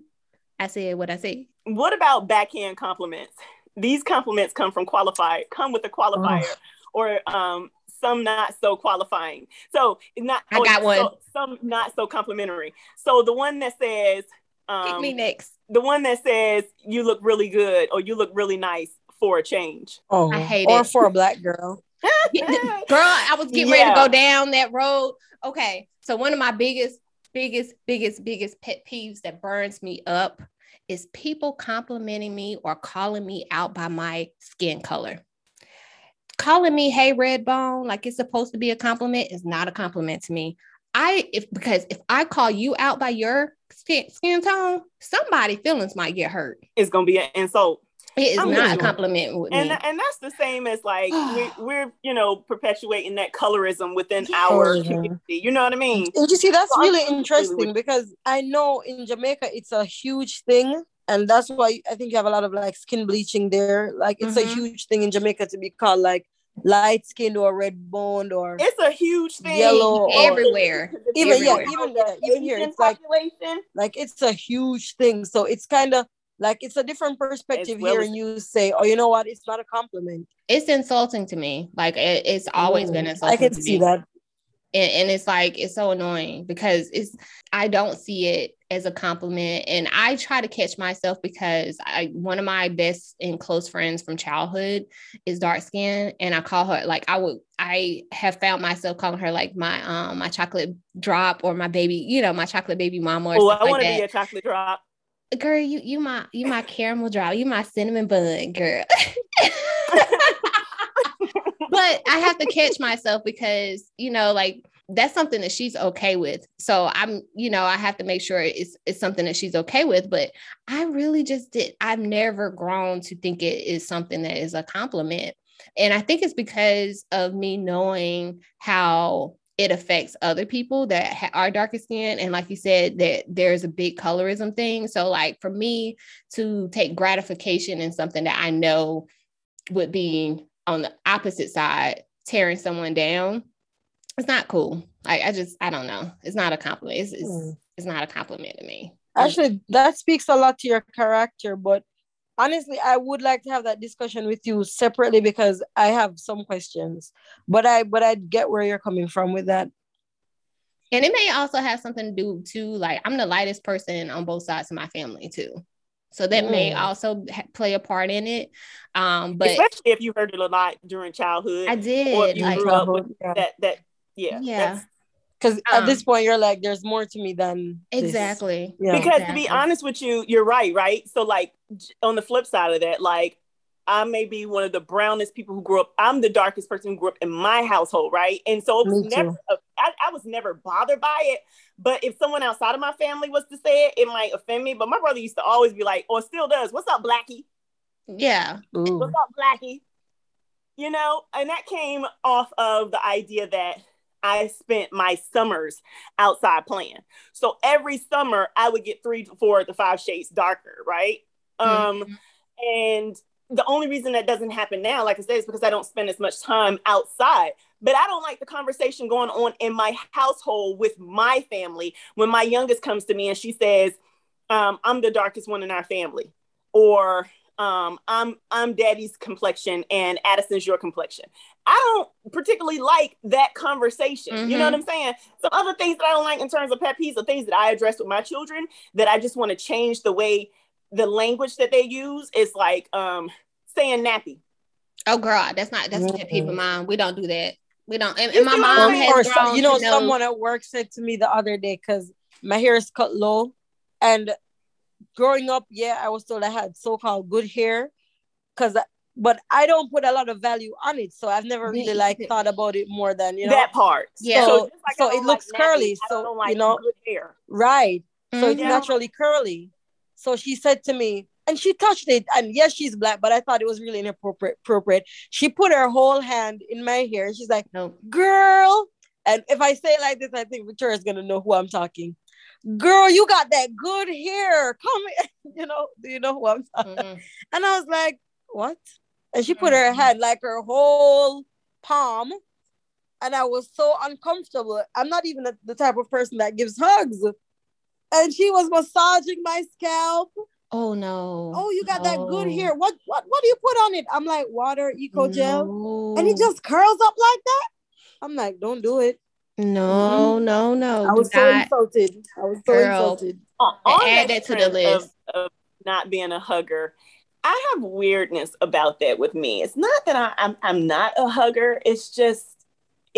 I said what I said. What about backhand compliments? These compliments come from qualified, come with a qualifier, or um, some not so qualifying. So not. I got one. so- some not so complimentary. So the one that says, Pick um, me next. the one that says you look really good or you look really nice for a change. Oh, I hate or it. for a black girl. *laughs* Girl, I was getting ready to go down that road. Okay, so one of my biggest, biggest, biggest, biggest pet peeves that burns me up is people complimenting me or calling me out by my skin color. Calling me "Hey red bone" like it's supposed to be a compliment is not a compliment to me. I if because if I call you out by your skin, skin tone, somebody feelings might get hurt. It's gonna be an insult. It is I'm not with a compliment with and me. and that's the same as like we, *sighs* we're you know perpetuating that colorism within our community you know what i mean And you see, that's So I'm really interesting with- because I know in Jamaica it's a huge thing. And that's why I think you have a lot of like skin bleaching there. Like it's a Mhm. huge thing in Jamaica to be called like light skinned or red boned or it's a huge thing Yellow or- Everywhere. even yeah, even there, even here, it's like like it's a huge thing. So it's kind of like it's a different perspective well here, as- and you say, "Oh, you know what? It's not a compliment." it's insulting to me. Like it, it's always been Mm, insulting. I can to see me. that. And, and it's like it's so annoying because it's I don't see it as a compliment, and I try to catch myself because I one of my best and close friends from childhood is dark skin, and I call her like I would I have found myself calling her like my um my chocolate drop or my baby, you know, my chocolate baby mama or oh i like want to that. be a chocolate drop girl, you you my you my caramel drop, you my cinnamon bun, girl. *laughs* but I have to catch myself because you know, like that's something that she's okay with. So I'm, you know, I have to make sure it's it's something that she's okay with. But I really just did. I've never grown to think it is something that is a compliment, and I think it's because of me knowing how it affects other people that ha- are darker skin and like you said that there's a big colorism thing. So like for me to take gratification in something that i know would be on the opposite side tearing someone down it's not cool. I, I just i don't know. It's not a compliment. It's, it's, Hmm. it's not a compliment to me. Actually, that speaks a lot to your character, but honestly, I would like to have that discussion with you separately because I have some questions. But I but I get where you're coming from with that. and it may also have something to do too like i'm the lightest person on both sides of my family too so that may Mm. also ha- play a part in it um but especially if you heard it a lot during childhood i or did if you like grew up with Yeah. that that yeah Yeah. that's Because at Um, this point, you're like, there's more to me than this. Exactly. Yeah. because to be honest with you, you're right, right? So like j- on the flip side of that, like I may be one of the brownest people who grew up. I'm the darkest person who grew up in my household, right? And so it was Me never, too. I, I was never bothered by it. But if someone outside of my family was to say it, it might offend me. But my brother used to always be like, or still does, "What's up, Blackie? Yeah. Ooh. What's up, Blackie?" You know, and that came off of the idea that I spent my summers outside playing. So every summer I would get three to four to five shades darker, right? Um, Mhm. and the only reason that doesn't happen now, like I said, is because I don't spend as much time outside. But I don't like the conversation going on in my household with my family when my youngest comes to me and she says, um, "I'm the darkest one in our family," or um, "I'm I'm Daddy's complexion and Addison's your complexion." I don't particularly like that conversation. You know Mhm. what I'm saying? Some other things that I don't like in terms of pet peeves are things that I address with my children that I just want to change the way the language that they use is like um saying nappy. Oh, girl, that's not that's a pet peeve of Mm. We don't do that. We don't. And, and my see what I'm mom has Or so- you know, know. someone at work said to me the other day because my hair is cut low, and growing up, yeah, I was told I had so-called good hair, because but I don't put a lot of value on it, so I've never really like thought about it more than you know. that part. Yeah. So- just like so it don't looks like nappy, curly, I so, don't like you know- good hair. Right. So it's Mhm. naturally curly. So she said to me, and she touched it, and yes, she's black, but I thought it was really inappropriate. Appropriate. She put her whole hand in my hair. and She's like, Nope. "Girl," and if I say it like this, I think Victoria's gonna know who I'm talking. Girl, you got that good hair. Come, here." *laughs* you know, do you know who I'm talking? Mhm. And I was like, "What?" And she put her hand like her whole palm, and I was so uncomfortable. I'm not even the- the type of person that gives hugs. And she was massaging my scalp. Oh no. Oh, you got that good No. hair. What what what do you put on it? I'm like, water, eco gel. No. And it just curls up like that. I'm like, don't do it. no, mm-hmm. no, no. I was do so insulted. I was so Girl. insulted. On, And on add that to the list. Of, of not being a hugger. I have weirdness about that with me. It's not that I, I'm I'm not a hugger. It's just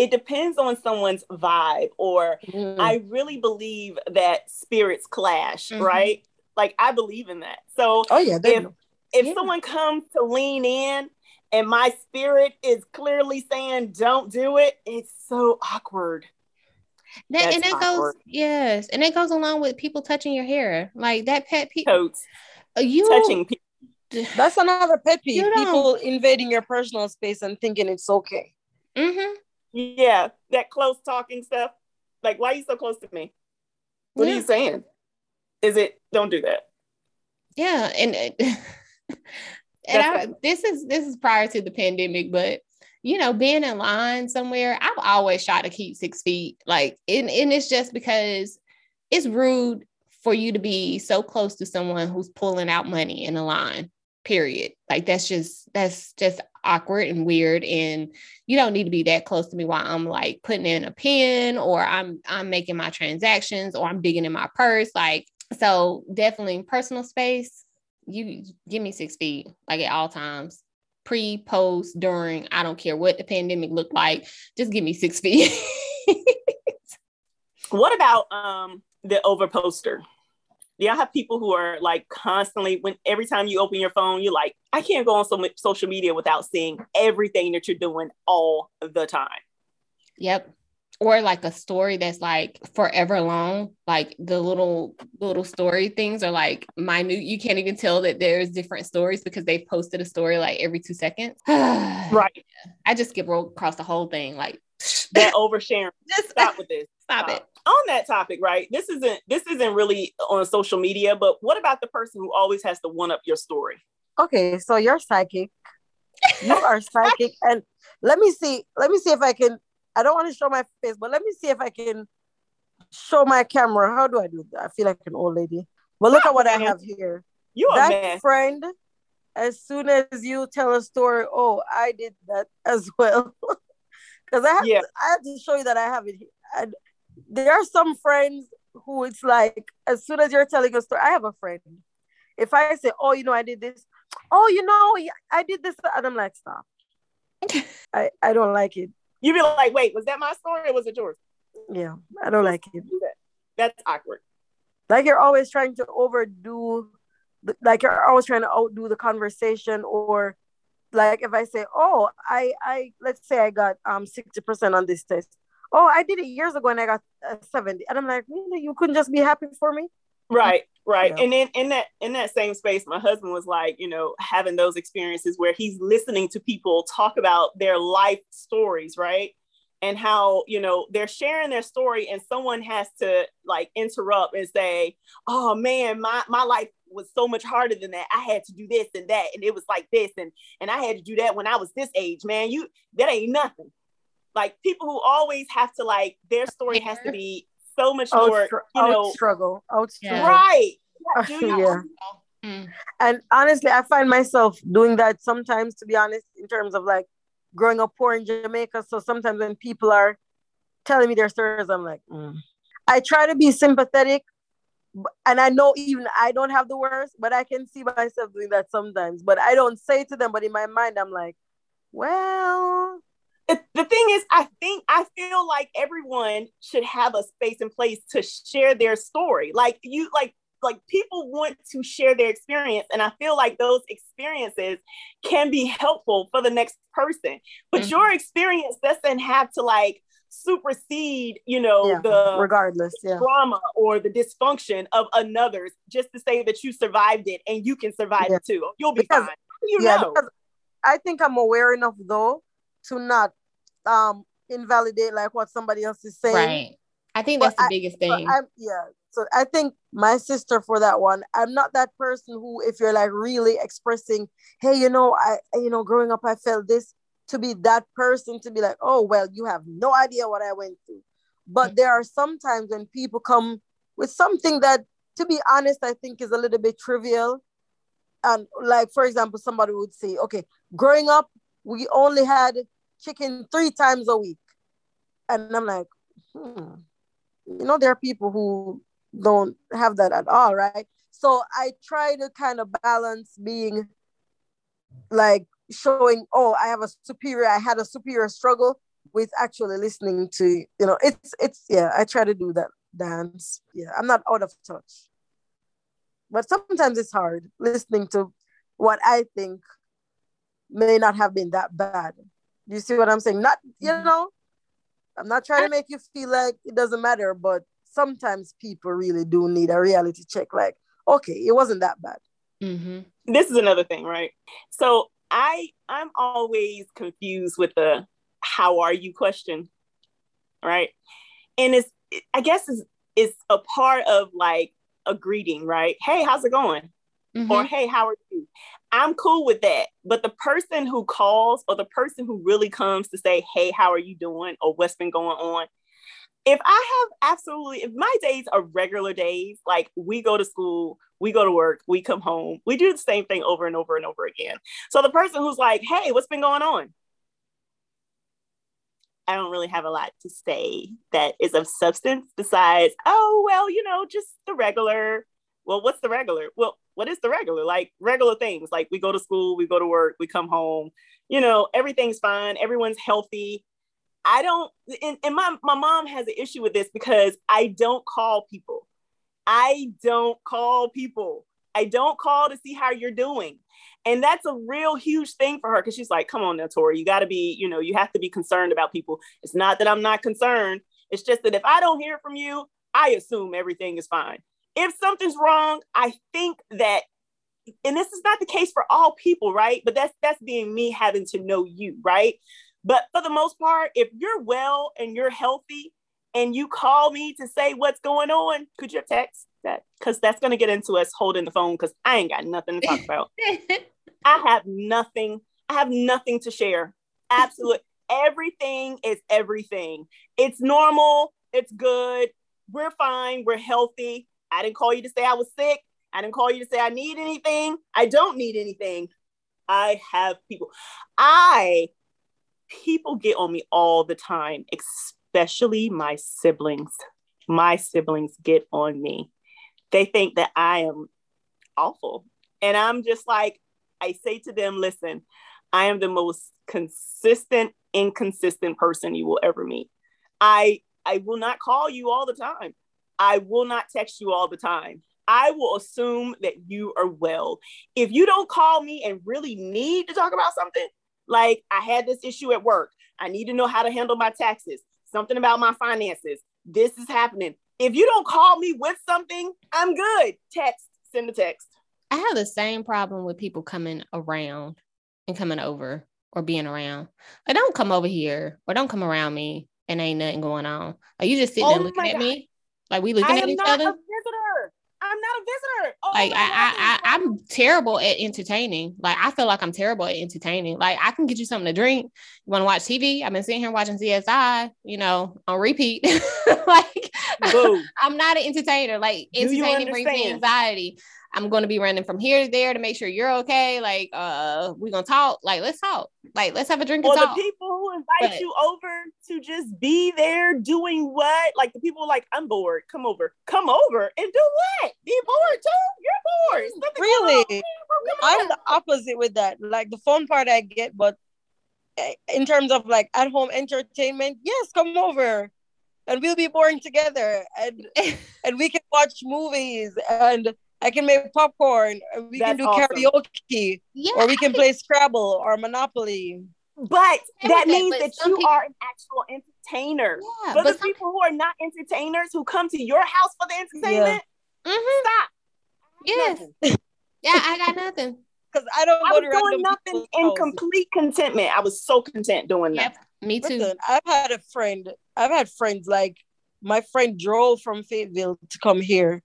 it depends on someone's vibe or Mm. I really believe that spirits clash, Mhm. right? Like I believe in that. So oh yeah, if definitely. if Yeah. someone comes to lean in and my spirit is clearly saying don't do it, it's so awkward. That, and That's that goes, yes, and it goes along with people touching your hair, like that pet peeve. Totes You touching people. *sighs* That's another pet peeve. People invading your personal space and thinking it's okay. Mm-hmm. Yeah, that close talking stuff. Like, why are you so close to me? What are you saying? Is it don't do that? Yeah, and and *laughs* I, this is this is prior to the pandemic, but you know, being in line somewhere, I've always tried to keep six feet. Like, and, and it's just because it's rude for you to be so close to someone who's pulling out money in a line. Period. Like that's just that's just awkward and weird. And you don't need to be that close to me while I'm like putting in a pin or I'm I'm making my transactions or I'm digging in my purse. Like so, definitely personal space. You give me six feet, like at all times, pre, post, during. I don't care what the pandemic looked like. Just give me six feet. *laughs* What about um the over poster? Do y'all have people who are like constantly when every time you open your phone, you're like, I can't go on so much social media without seeing everything that you're doing all the time. yep. Or like a story that's like forever long. Like the little little story things are like minute. You can't even tell that there's different stories because they've posted a story like every two seconds. *sighs* Right. I just skip across the whole thing. Like That *laughs* oversharing. just Stop with this. *laughs* stop it. On that topic, right? This isn't this isn't really on social media, but what about the person who always has to one up your story? Okay, so you're psychic. You are psychic, and let me see. Let me see if I can. I don't want to show my face, but let me see if I can show my camera. How do I do that? I feel like an old lady. But look at what I have here. You that mess. friend. As soon as you tell a story, oh, I did that as well. *laughs* Because I have, Yeah. to, I have to show you that I have it. here. There are some friends who it's like, as soon as you're telling a story, I have a friend. If I say, oh, you know, I did this, oh, you know, I did this, and I'm like, stop. *laughs* I, I don't like it. You be like, wait, was that my story or was it yours? Yeah, I don't like it. That's awkward. Like you're always trying to overdo, like you're always trying to outdo the conversation, or like if I say, "Oh, I, I, let's say I got um sixty percent on this test. Oh, I did it years ago and I got uh, seventy, and I'm like, really? You couldn't just be happy for me? Right, right. Yeah. And then in that in that same space, my husband was like, you know, having those experiences where he's listening to people talk about their life stories, right? And how, you know, they're sharing their story and someone has to like interrupt and say, "Oh man, my my life was so much harder than that. I had to do this and that and it was like this and and I had to do that when I was this age, man. You that ain't nothing." Like people who always have to like their story has to be so much Out, more, you know, struggle, out Yeah. struggle. right. *laughs* Do Yeah. Mm. And honestly, I find myself doing that sometimes, to be honest, in terms of like growing up poor in Jamaica. So sometimes when people are telling me their stories, I'm like, mm. I try to be sympathetic. And I know even I don't have the words, but I can see myself doing that sometimes. But I don't say it to them, but in my mind, I'm like, well, the, the thing is, I think I feel like everyone should have a space and place to share their story. Like you, like like people want to share their experience, and I feel like those experiences can be helpful for the next person. But Mhm. your experience doesn't have to like supersede, you know, yeah, the regardless, yeah. trauma or the dysfunction of another's, just to say that you survived it and you can survive Yeah. it too. You'll be Because- fine. You yeah, know. I think I'm aware enough though to not um invalidate like what somebody else is saying. Right. I think But that's the I- biggest thing. I'm yeah. So I think my sister for that one. I'm not that person who, if you're like really expressing, hey, you know, I, you know, growing up, I felt this. To be that person to be like, oh well, you have no idea what I went through. But there are some times when people come with something that, to be honest, I think is a little bit trivial. And like, for example, somebody would say, okay, growing up, we only had chicken three times a week. And I'm like, hmm. You know, there are people who don't have that at all, right? So I try to kind of balance being like showing, oh, I have a superior, I had a superior struggle with actually listening to, you know, it's it's yeah, I try to do that dance. Yeah, I'm not out of touch. But sometimes it's hard listening to what I think may not have been that bad. You see what I'm saying? Not, you Mhm. know, I'm not trying to make you feel like it doesn't matter, but sometimes people really do need a reality check. Like, okay, it wasn't that bad. hmm this is another thing, right? So I I'm always confused with the how are you question, right? And it's I guess it's it's a part of like a greeting, right? Hey, how's it going? Mm-hmm. Or hey, how are you? I'm cool with that. But the person who calls or the person who really comes to say, hey, how are you doing? Or what's been going on? If I have absolutely, if my days are regular days, like we go to school, we go to work, we come home, we do the same thing over and over and over again. So the person who's like, hey, what's been going on? I don't really have a lot to say that is of substance besides, oh, well, you know, just the regular. Well, what's the regular? Well, what is the regular? Like regular things. Like we go to school, we go to work, we come home, you know, everything's fine, everyone's healthy. I don't, and, and my, my mom has an issue with this because I don't call people. I don't call people. I don't call to see how you're doing. And that's a real huge thing for her because she's like, come on now, Tori, you got to be, you know, you have to be concerned about people. It's not that I'm not concerned. It's just that if I don't hear from you, I assume everything is fine. If something's wrong, I think that, and this is not the case for all people, right? But that's that's being me having to know you, right? But for the most part, if you're well and you're healthy and you call me to say what's going on, could you text that? Because that's going to get into us holding the phone because I ain't got nothing to talk about. *laughs* I have nothing. I have nothing to share. Absolutely. everything is everything. It's normal. It's good. We're fine. We're healthy. I didn't call you to say I was sick. I didn't call you to say I need anything. I don't need anything. I have people. I people get on me all the time, especially my siblings. My siblings get on me. They think that I am awful. And I'm just like, I say to them, listen, I am the most consistent, inconsistent person you will ever meet. I I will not call you all the time. I will not text you all the time. I will assume that you are well. If you don't call me and really need to talk about something, like I had this issue at work, I need to know how to handle my taxes, something about my finances, this is happening. If you don't call me with something, I'm good. Text, send a text. I have the same problem with people coming around and coming over or being around. Like, don't come over here or don't come around me and ain't nothing going on. Are you just sitting Oh there looking at God. me? Like we looking I at am each not other? a visitor. I'm not a visitor. Oh like I, I, I, I'm terrible at entertaining. Like I feel like I'm terrible at entertaining. Like I can get you something to drink. You want to watch TV? I've been sitting here watching CSI, you know, on repeat. *laughs* like Boo. *laughs* I'm not an entertainer. Like entertaining brings me anxiety. I'm going to be running from here to there to make sure you're okay. Like, uh, we're gonna talk. Like, let's talk. Like, let's have a drink and Or the people who invite But- you over to just be there doing what? Like the people like, I'm bored. Come over. Come over and do what? Be bored too? You're bored. It's nothing going on. Really? I'm the opposite with that. Like the fun part I get, but eh, in terms of like at home entertainment, yes, come over and we'll be boring together and *laughs* and we can watch movies and I can make popcorn and we can do awesome. karaoke yeah. or we can play Scrabble or Monopoly. But that get that, means but that you people- are an actual entertainer. Yeah, For but the some, people who are not entertainers who come to your house for the entertainment, Mhm. stop. yes, *laughs* yeah, I got nothing. *laughs* Because I don't I go was to random doing nothing in houses. complete contentment. I was so content doing Yep, that. me too. Listen, I've had a friend, I've had friends like my friend drove from Fayetteville to come here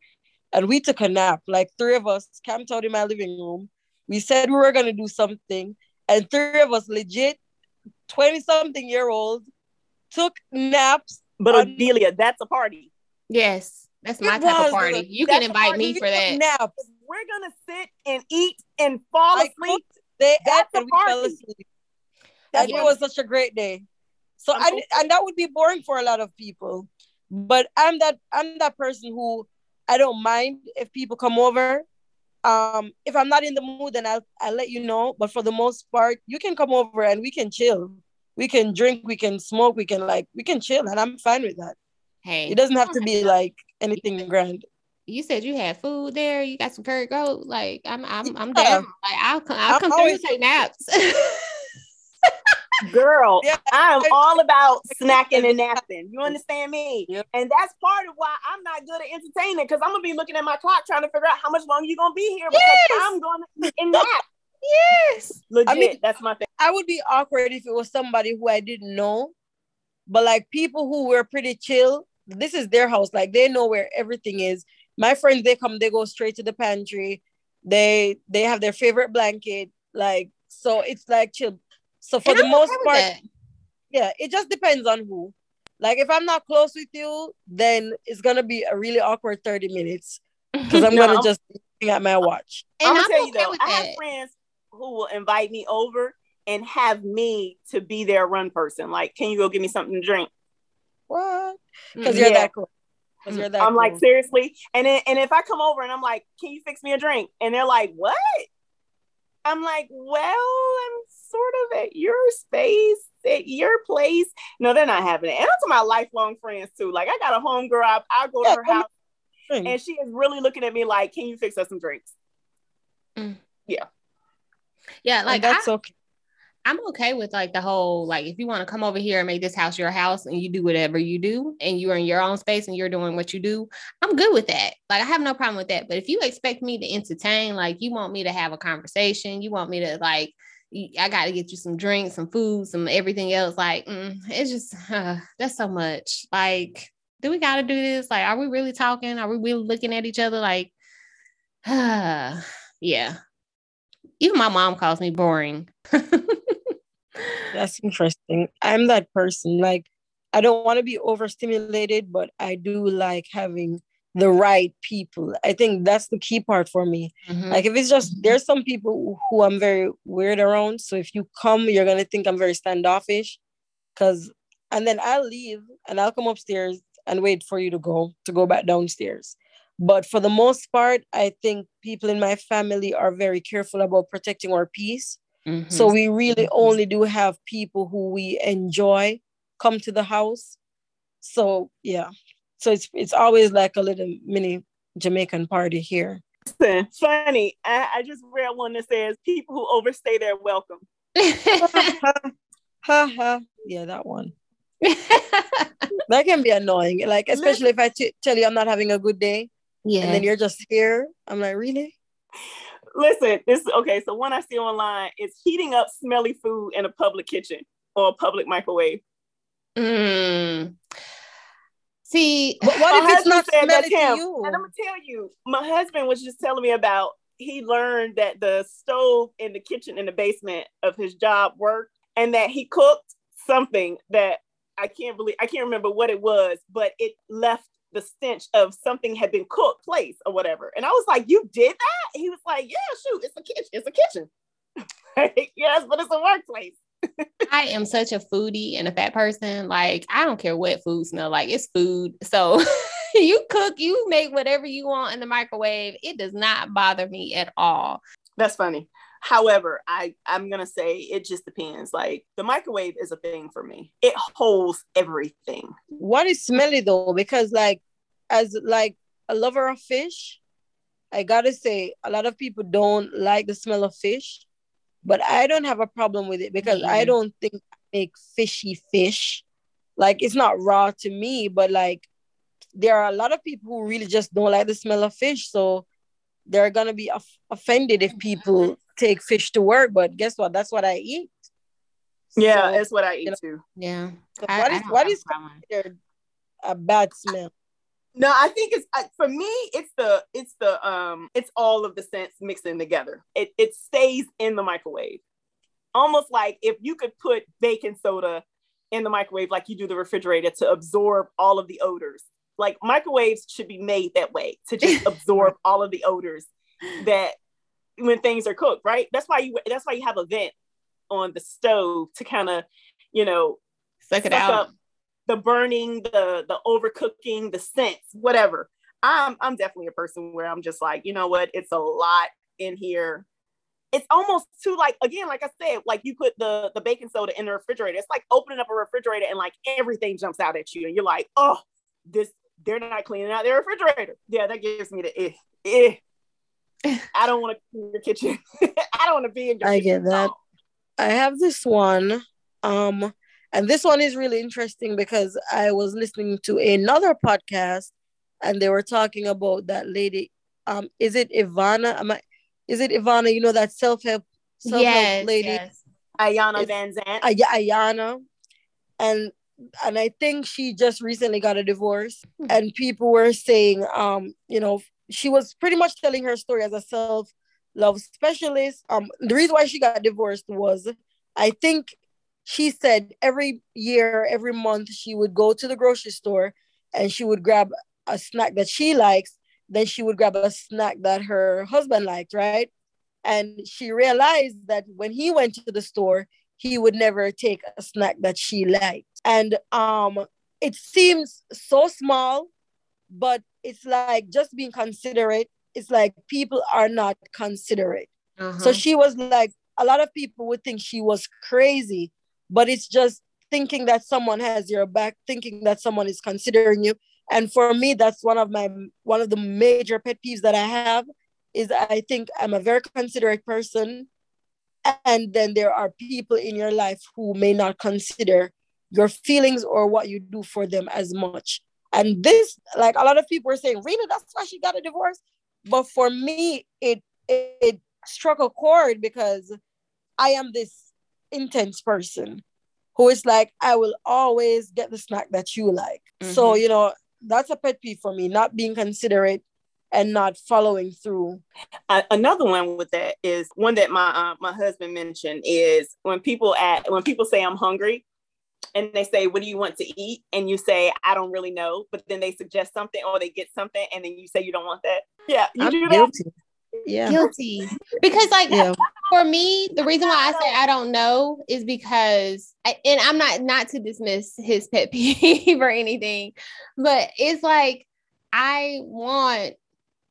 and we took a nap. Like three of us camped out in my living room. We said we were going to do something, and three of us, legit 20 something year olds, took naps. But Um, Adelia, that's a party. Yes, that's my It type was, of party. You can invite me for that. Naps. We're gonna sit and eat and fall I asleep. They That's ate a and we fell party. asleep. And Yeah. it was such a great day. So I'm and, and that would be boring for a lot of people. But I'm that I'm that person who I don't mind if people come over. Um, if I'm not in the mood, then I'll I'll let you know. But for the most part, you can come over and we can chill. We can drink, we can smoke, we can like we can chill, and I'm fine with that. Hey, It doesn't have to be like anything grand. you said you had food there. You got some curry goat. Like I'm, I'm, I'm Yeah. down. Like I'll come, I'll I'm come through and take naps. *laughs* Girl, Yeah, I'm all about snacking and napping. You understand me? Yep. And that's part of why I'm not good at entertaining because I'm gonna be looking at my clock trying to figure out how much longer you're gonna be here because Yes. I'm gonna and nap. yes. Legit, mean- that's my thing. I would be awkward if it was somebody who I didn't know, but like people who were pretty chill, this is their house. Like they know where everything is. My friends, they come, they go straight to the pantry. They they have their favorite blanket. Like so, it's like chill. So for And the I'm most okay part, that. yeah, it just depends on who. Like if I'm not close with you, then it's gonna be a really awkward 30 minutes *laughs* because I'm No, gonna just be looking at my watch. and I'm I'm, gonna tell you though, with I that. have friends who will invite me over and have me to be their run person. Like, can you go get me something to drink? What? Because Mm, you're Yeah. that cool. Because you're that I'm like, seriously? And then, and if I come over and I'm like, can you fix me a drink? And they're like, what? I'm like, well, I'm sort of at your space, at your place. No, they're not having it. And I'm to my lifelong friends too. Like, I got a home girl. I, I'll go to Yeah, her house Drink. and she is really looking at me like, can you fix us some drinks? Mm. yeah, Yeah, like I, that's okay. I'm okay with like the whole like if you want to come over here and make this house your house and you do whatever you do and you're in your own space and you're doing what you do, I'm good with that. Like I have no problem with that. But if you expect me to entertain, like you want me to have a conversation, you want me to like I got to get you some drinks, some food, some everything else. Like mm, it's just *sighs* uh, that's so much. Like, do we got to do this? Like, are we really talking? Are we really looking at each other? Like, *sighs* yeah. Even my mom calls me boring. *laughs* That's interesting. I'm that person. Like, I don't want to be overstimulated, but I do like having the right people. I think that's the key part for me. Mhm. Like, if it's just there's some people who I'm very weird around. So if you come, you're gonna think I'm very standoffish. Cause and then I'll leave and I'll come upstairs and wait for you to go to go back downstairs. But for the most part, I think people in my family are very careful about protecting our peace. Mhm. So we really Mhm. only do have people who we enjoy come to the house. So yeah. So it's it's always like a little mini Jamaican party here. Listen, funny. I, I just read one that says people who overstay their welcome. ha *laughs* *laughs* ha. Yeah, that one. that can be annoying. Like especially if I t- tell you I'm not having a good day, yeah. and then you're just here. I'm like, really? Listen, this okay. So one I see online is heating up smelly food in a public kitchen or a public microwave. Mm. See, But what if it's not smelly to you? And I'm gonna tell you, my husband was just telling me about he learned that the stove in the kitchen in the basement of his job worked and that he cooked something that I can't believe I can't remember what it was, but it left the stench of something had been cooked place or whatever. And I was like, You did that? He was like, Yeah, shoot, it's a kitchen, it's a kitchen. *laughs* yes, but it's a workplace. I am such a foodie and a fat person. Like, I don't care what food smell like. It's food. So *laughs* you cook, you make whatever you want in the microwave. It does not bother me at all. That's funny. However, I I'm gonna say it just depends. Like the microwave is a thing for me. It holds everything. What is smelly though? Because like as like a lover of fish, I gotta say a lot of people don't like the smell of fish, but I don't have a problem with it because I Mhm. don't think I make fishy fish. Like it's not raw to me, but like there are a lot of people who really just don't like the smell of fish. So they're gonna be off- offended if people take fish to work. But guess what? That's what I eat. Yeah, So, that's what I eat you know, too. Yeah. so I- what I is don't what have is a considered a bad smell? No, I think it's uh, for me. It's the it's the um it's all of the scents mixing together. It it stays in the microwave, almost like if you could put baking soda in the microwave, like you do the refrigerator, to absorb all of the odors. Like microwaves should be made that way to just *laughs* absorb all of the odors that when things are cooked. Right. That's why you that's why you have a vent on the stove to kind of you know Suck it suck out. the burning, the the overcooking, the scents, whatever. I'm I'm definitely a person where I'm just like, you know what, it's a lot in here. It's almost too like again, like I said, like you put the the baking soda in the refrigerator. It's like opening up a refrigerator and like everything jumps out at you, and you're like, oh, this they're not cleaning out their refrigerator. Yeah, that gives me the eh, eh. I don't want to clean your kitchen. *laughs* I don't want to be in your I kitchen get that. at. I have this one. Um, and this one is really interesting because I was listening to another podcast and they were talking about that lady. Um, is it Ivana? Am I, is it Ivana? You know that self-help self-help Yes, lady, yes. Iyanla It's- Vanzant. Ay- Iyanla, and and I think she just recently got a divorce. Hmm. And people were saying, um, you know, she was pretty much telling her story as a self love specialist. Um, the reason why she got divorced was, I think, she said every year, every month, she would go to the grocery store and she would grab a snack that she likes. Then she would grab a snack that her husband liked, right? And she realized that when he went to the store, he would never take a snack that she liked. And um, it seems so small, but it's like just being considerate. It's like people are not considerate. Uh-huh. So she was like, a lot of people would think she was crazy, but it's just thinking that someone has your back, thinking that someone is considering you. And for me, that's one of my one of the major pet peeves that I have is I think I'm a very considerate person. And then there are people in your life who may not consider your feelings or what you do for them as much. And this, like a lot of people are saying, really, that's why she got a divorce. But for me, it it, it struck a chord because I am this intense person who is like, I will always get the snack that you like. So, Mhm. you know, that's a pet peeve for me, not being considerate and not following through. Uh, another one with that is one that my uh, my husband mentioned is when people at when people say I'm hungry and they say what do you want to eat and you say I don't really know but then they suggest something or they get something and then you say you don't want that yeah you I'm do that guilty. Yeah. guilty because like Yeah. for me the reason why i say i don't know is because I- and i'm not not to dismiss his pet *laughs* peeve or anything but it's like i want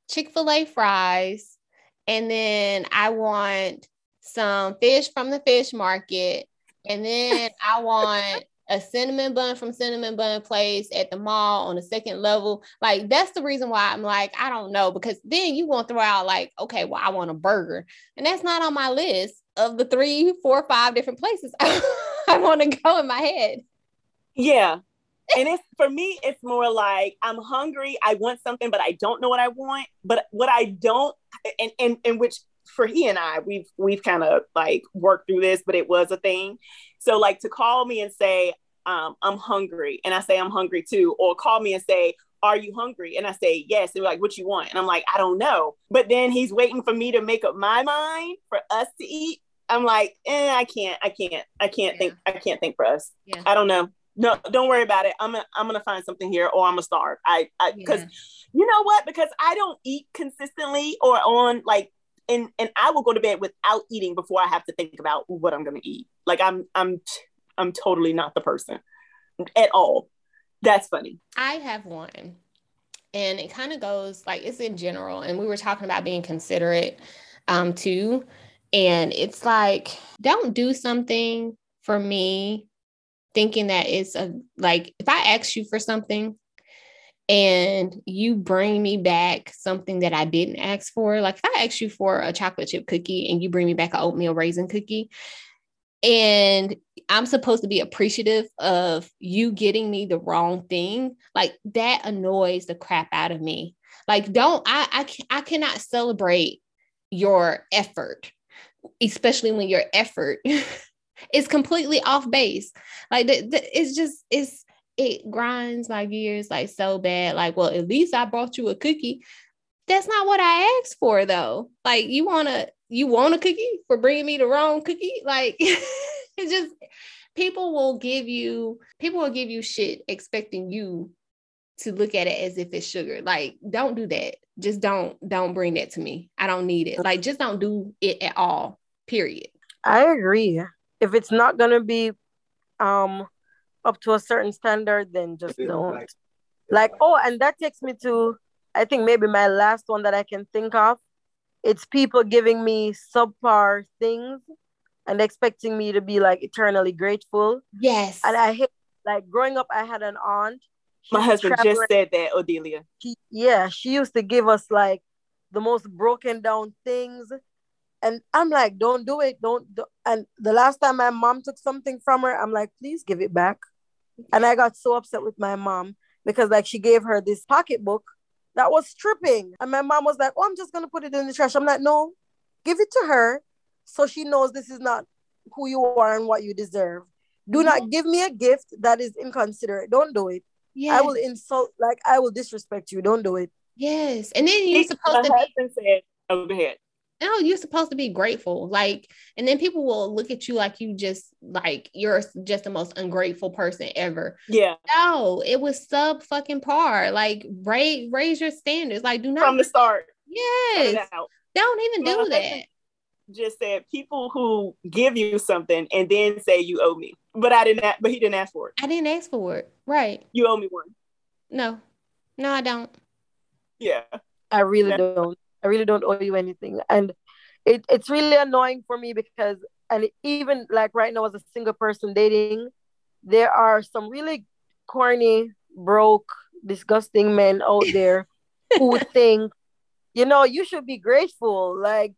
chick-fil-a fries and then i want some fish from the fish market and then i want a cinnamon bun from Cinnamon Bun Place at the mall on the second level. Like that's the reason why I'm like, I don't know, because then you want to throw out like, okay, well, I want a burger. And that's not on my list of the three, four, five different places *laughs* I want to go in my head. Yeah. And it's for me, it's more like I'm hungry. I want something, but I don't know what I want. But what I don't, and and, and which for he and I, we've we've kind of like worked through this, but it was a thing. So like to call me and say, um, I'm hungry, and I say I'm hungry too, or call me and say, Are you hungry? And I say yes. They're like, What you want? And I'm like, I don't know. But then he's waiting for me to make up my mind for us to eat. I'm like, eh, I can't, I can't, I can't yeah. think, I can't think for us. Yeah. I don't know. No, don't worry about it. I'm gonna, I'm gonna find something here, or I'm gonna starve. I, because yeah. you know what? Because I don't eat consistently or on like and and I will go to bed without eating before I have to think about what I'm going to eat. Like I'm I'm I'm totally not the person at all. That's funny. I have one. And it kind of goes like it's in general and we were talking about being considerate um too and it's like don't do something for me thinking that it's a like if I ask you for something and you bring me back something that I didn't ask for, like if I ask you for a chocolate chip cookie and you bring me back an oatmeal raisin cookie, and I'm supposed to be appreciative of you getting me the wrong thing, like that annoys the crap out of me. Like, don't I I, I cannot celebrate your effort, especially when your effort *laughs* is completely off base. Like, the, the, it's just it's it grinds my gears like so bad. Like, well, at least I brought you a cookie. That's not what I asked for though. Like, you wanna you want a cookie for bringing me the wrong cookie? Like, *laughs* it's just people will give you people will give you shit expecting you to look at it as if it's sugar. Like, don't do that. Just don't don't bring that to me. I don't need it. Like, just don't do it at all. Period. I agree. If it's not gonna be um up to a certain standard, then just don't. Like, oh, and that takes me to, I think maybe my last one that I can think of. It's people giving me subpar things and expecting me to be like eternally grateful. Yes. And I hate, like, growing up, I had an aunt. My husband just said that, Odelia. She, yeah, she used to give us like the most broken down things and I'm like, don't do it, don't. Do. And the last time my mom took something from her, I'm like, please give it back. And I got so upset with my mom because like she gave her this pocketbook that was stripping. And my mom was like, Oh, I'm just gonna put it in the trash. I'm like, no, give it to her so she knows this is not who you are and what you deserve. Do not give me a gift that is inconsiderate. Don't do it. Yeah. I will insult, like I will disrespect you. Don't do it. Yes. And then you're supposed to be said, oh, go ahead no, you're supposed to be grateful. Like, and then people will look at you like you just like you're just the most ungrateful person ever. Yeah. No, it was sub fucking par. Like, raise raise your standards. Like, do not from the start. Yes. Don't even do that. Just said people who give you something and then say you owe me, but I didn't. But he didn't ask for it. I didn't ask for it. Right. You owe me one. No, no, I don't. Yeah. I really yeah. don't. I really don't owe you anything. And it, it's really annoying for me because, and even like right now as a single person dating, there are some really corny, broke, disgusting men out *laughs* there who think, you know, you should be grateful. Like,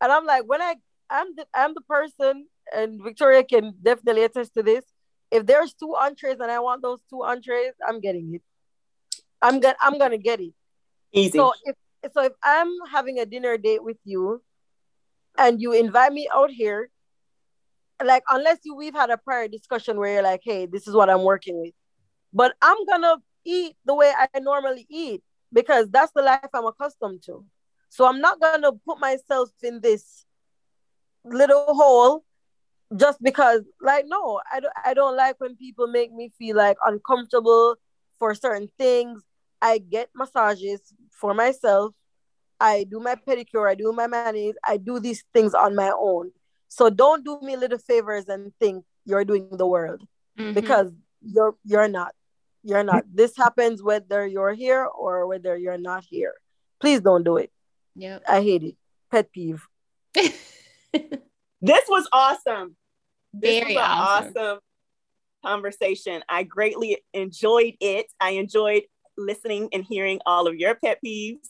and I'm like, when I, I'm the, I'm the person, and Victoria can definitely attest to this. If there's two entrees and I want those two entrees, I'm getting it. I'm gonna I'm gonna get it. Easy. So if so if I'm having a dinner date with you and you invite me out here, like unless you we've had a prior discussion where you're like, hey, this is what I'm working with. But I'm gonna eat the way I normally eat because that's the life I'm accustomed to. So I'm not gonna put myself in this little hole just because like no, I don't I don't like when people make me feel like uncomfortable for certain things. I get massages for myself. I do my pedicure, I do my manis, I do these things on my own. So don't do me little favors and think you're doing the world mm-hmm. because you're you're not. You're not. *laughs* This happens whether you're here or whether you're not here. Please don't do it. Yeah. I hate it. Pet peeve. *laughs* this was awesome. Very was awesome. awesome conversation. I greatly enjoyed it. I enjoyed listening and hearing all of your pet peeves.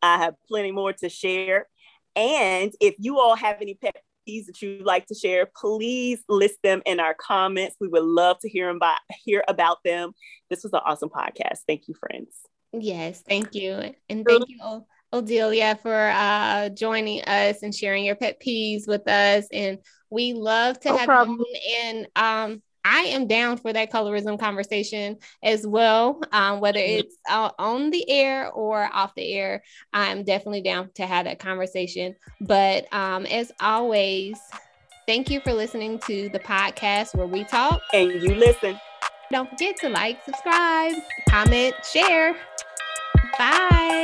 I have plenty more to share. And if you all have any pet peeves that you'd like to share, please list them in our comments. We would love to hear about hear about them. This was an awesome podcast. Thank you, friends. Yes, thank you. And thank you, Odelia, for uh, joining us and sharing your pet peeves with us. And we love to no have problem. you and um, I am down for that colorism conversation as well. Um, whether it's uh, on the air or off the air, I'm definitely down to have that conversation. But um, as always, thank you for listening to the podcast where we talk and you listen. Don't forget to like, subscribe, comment, share. Bye.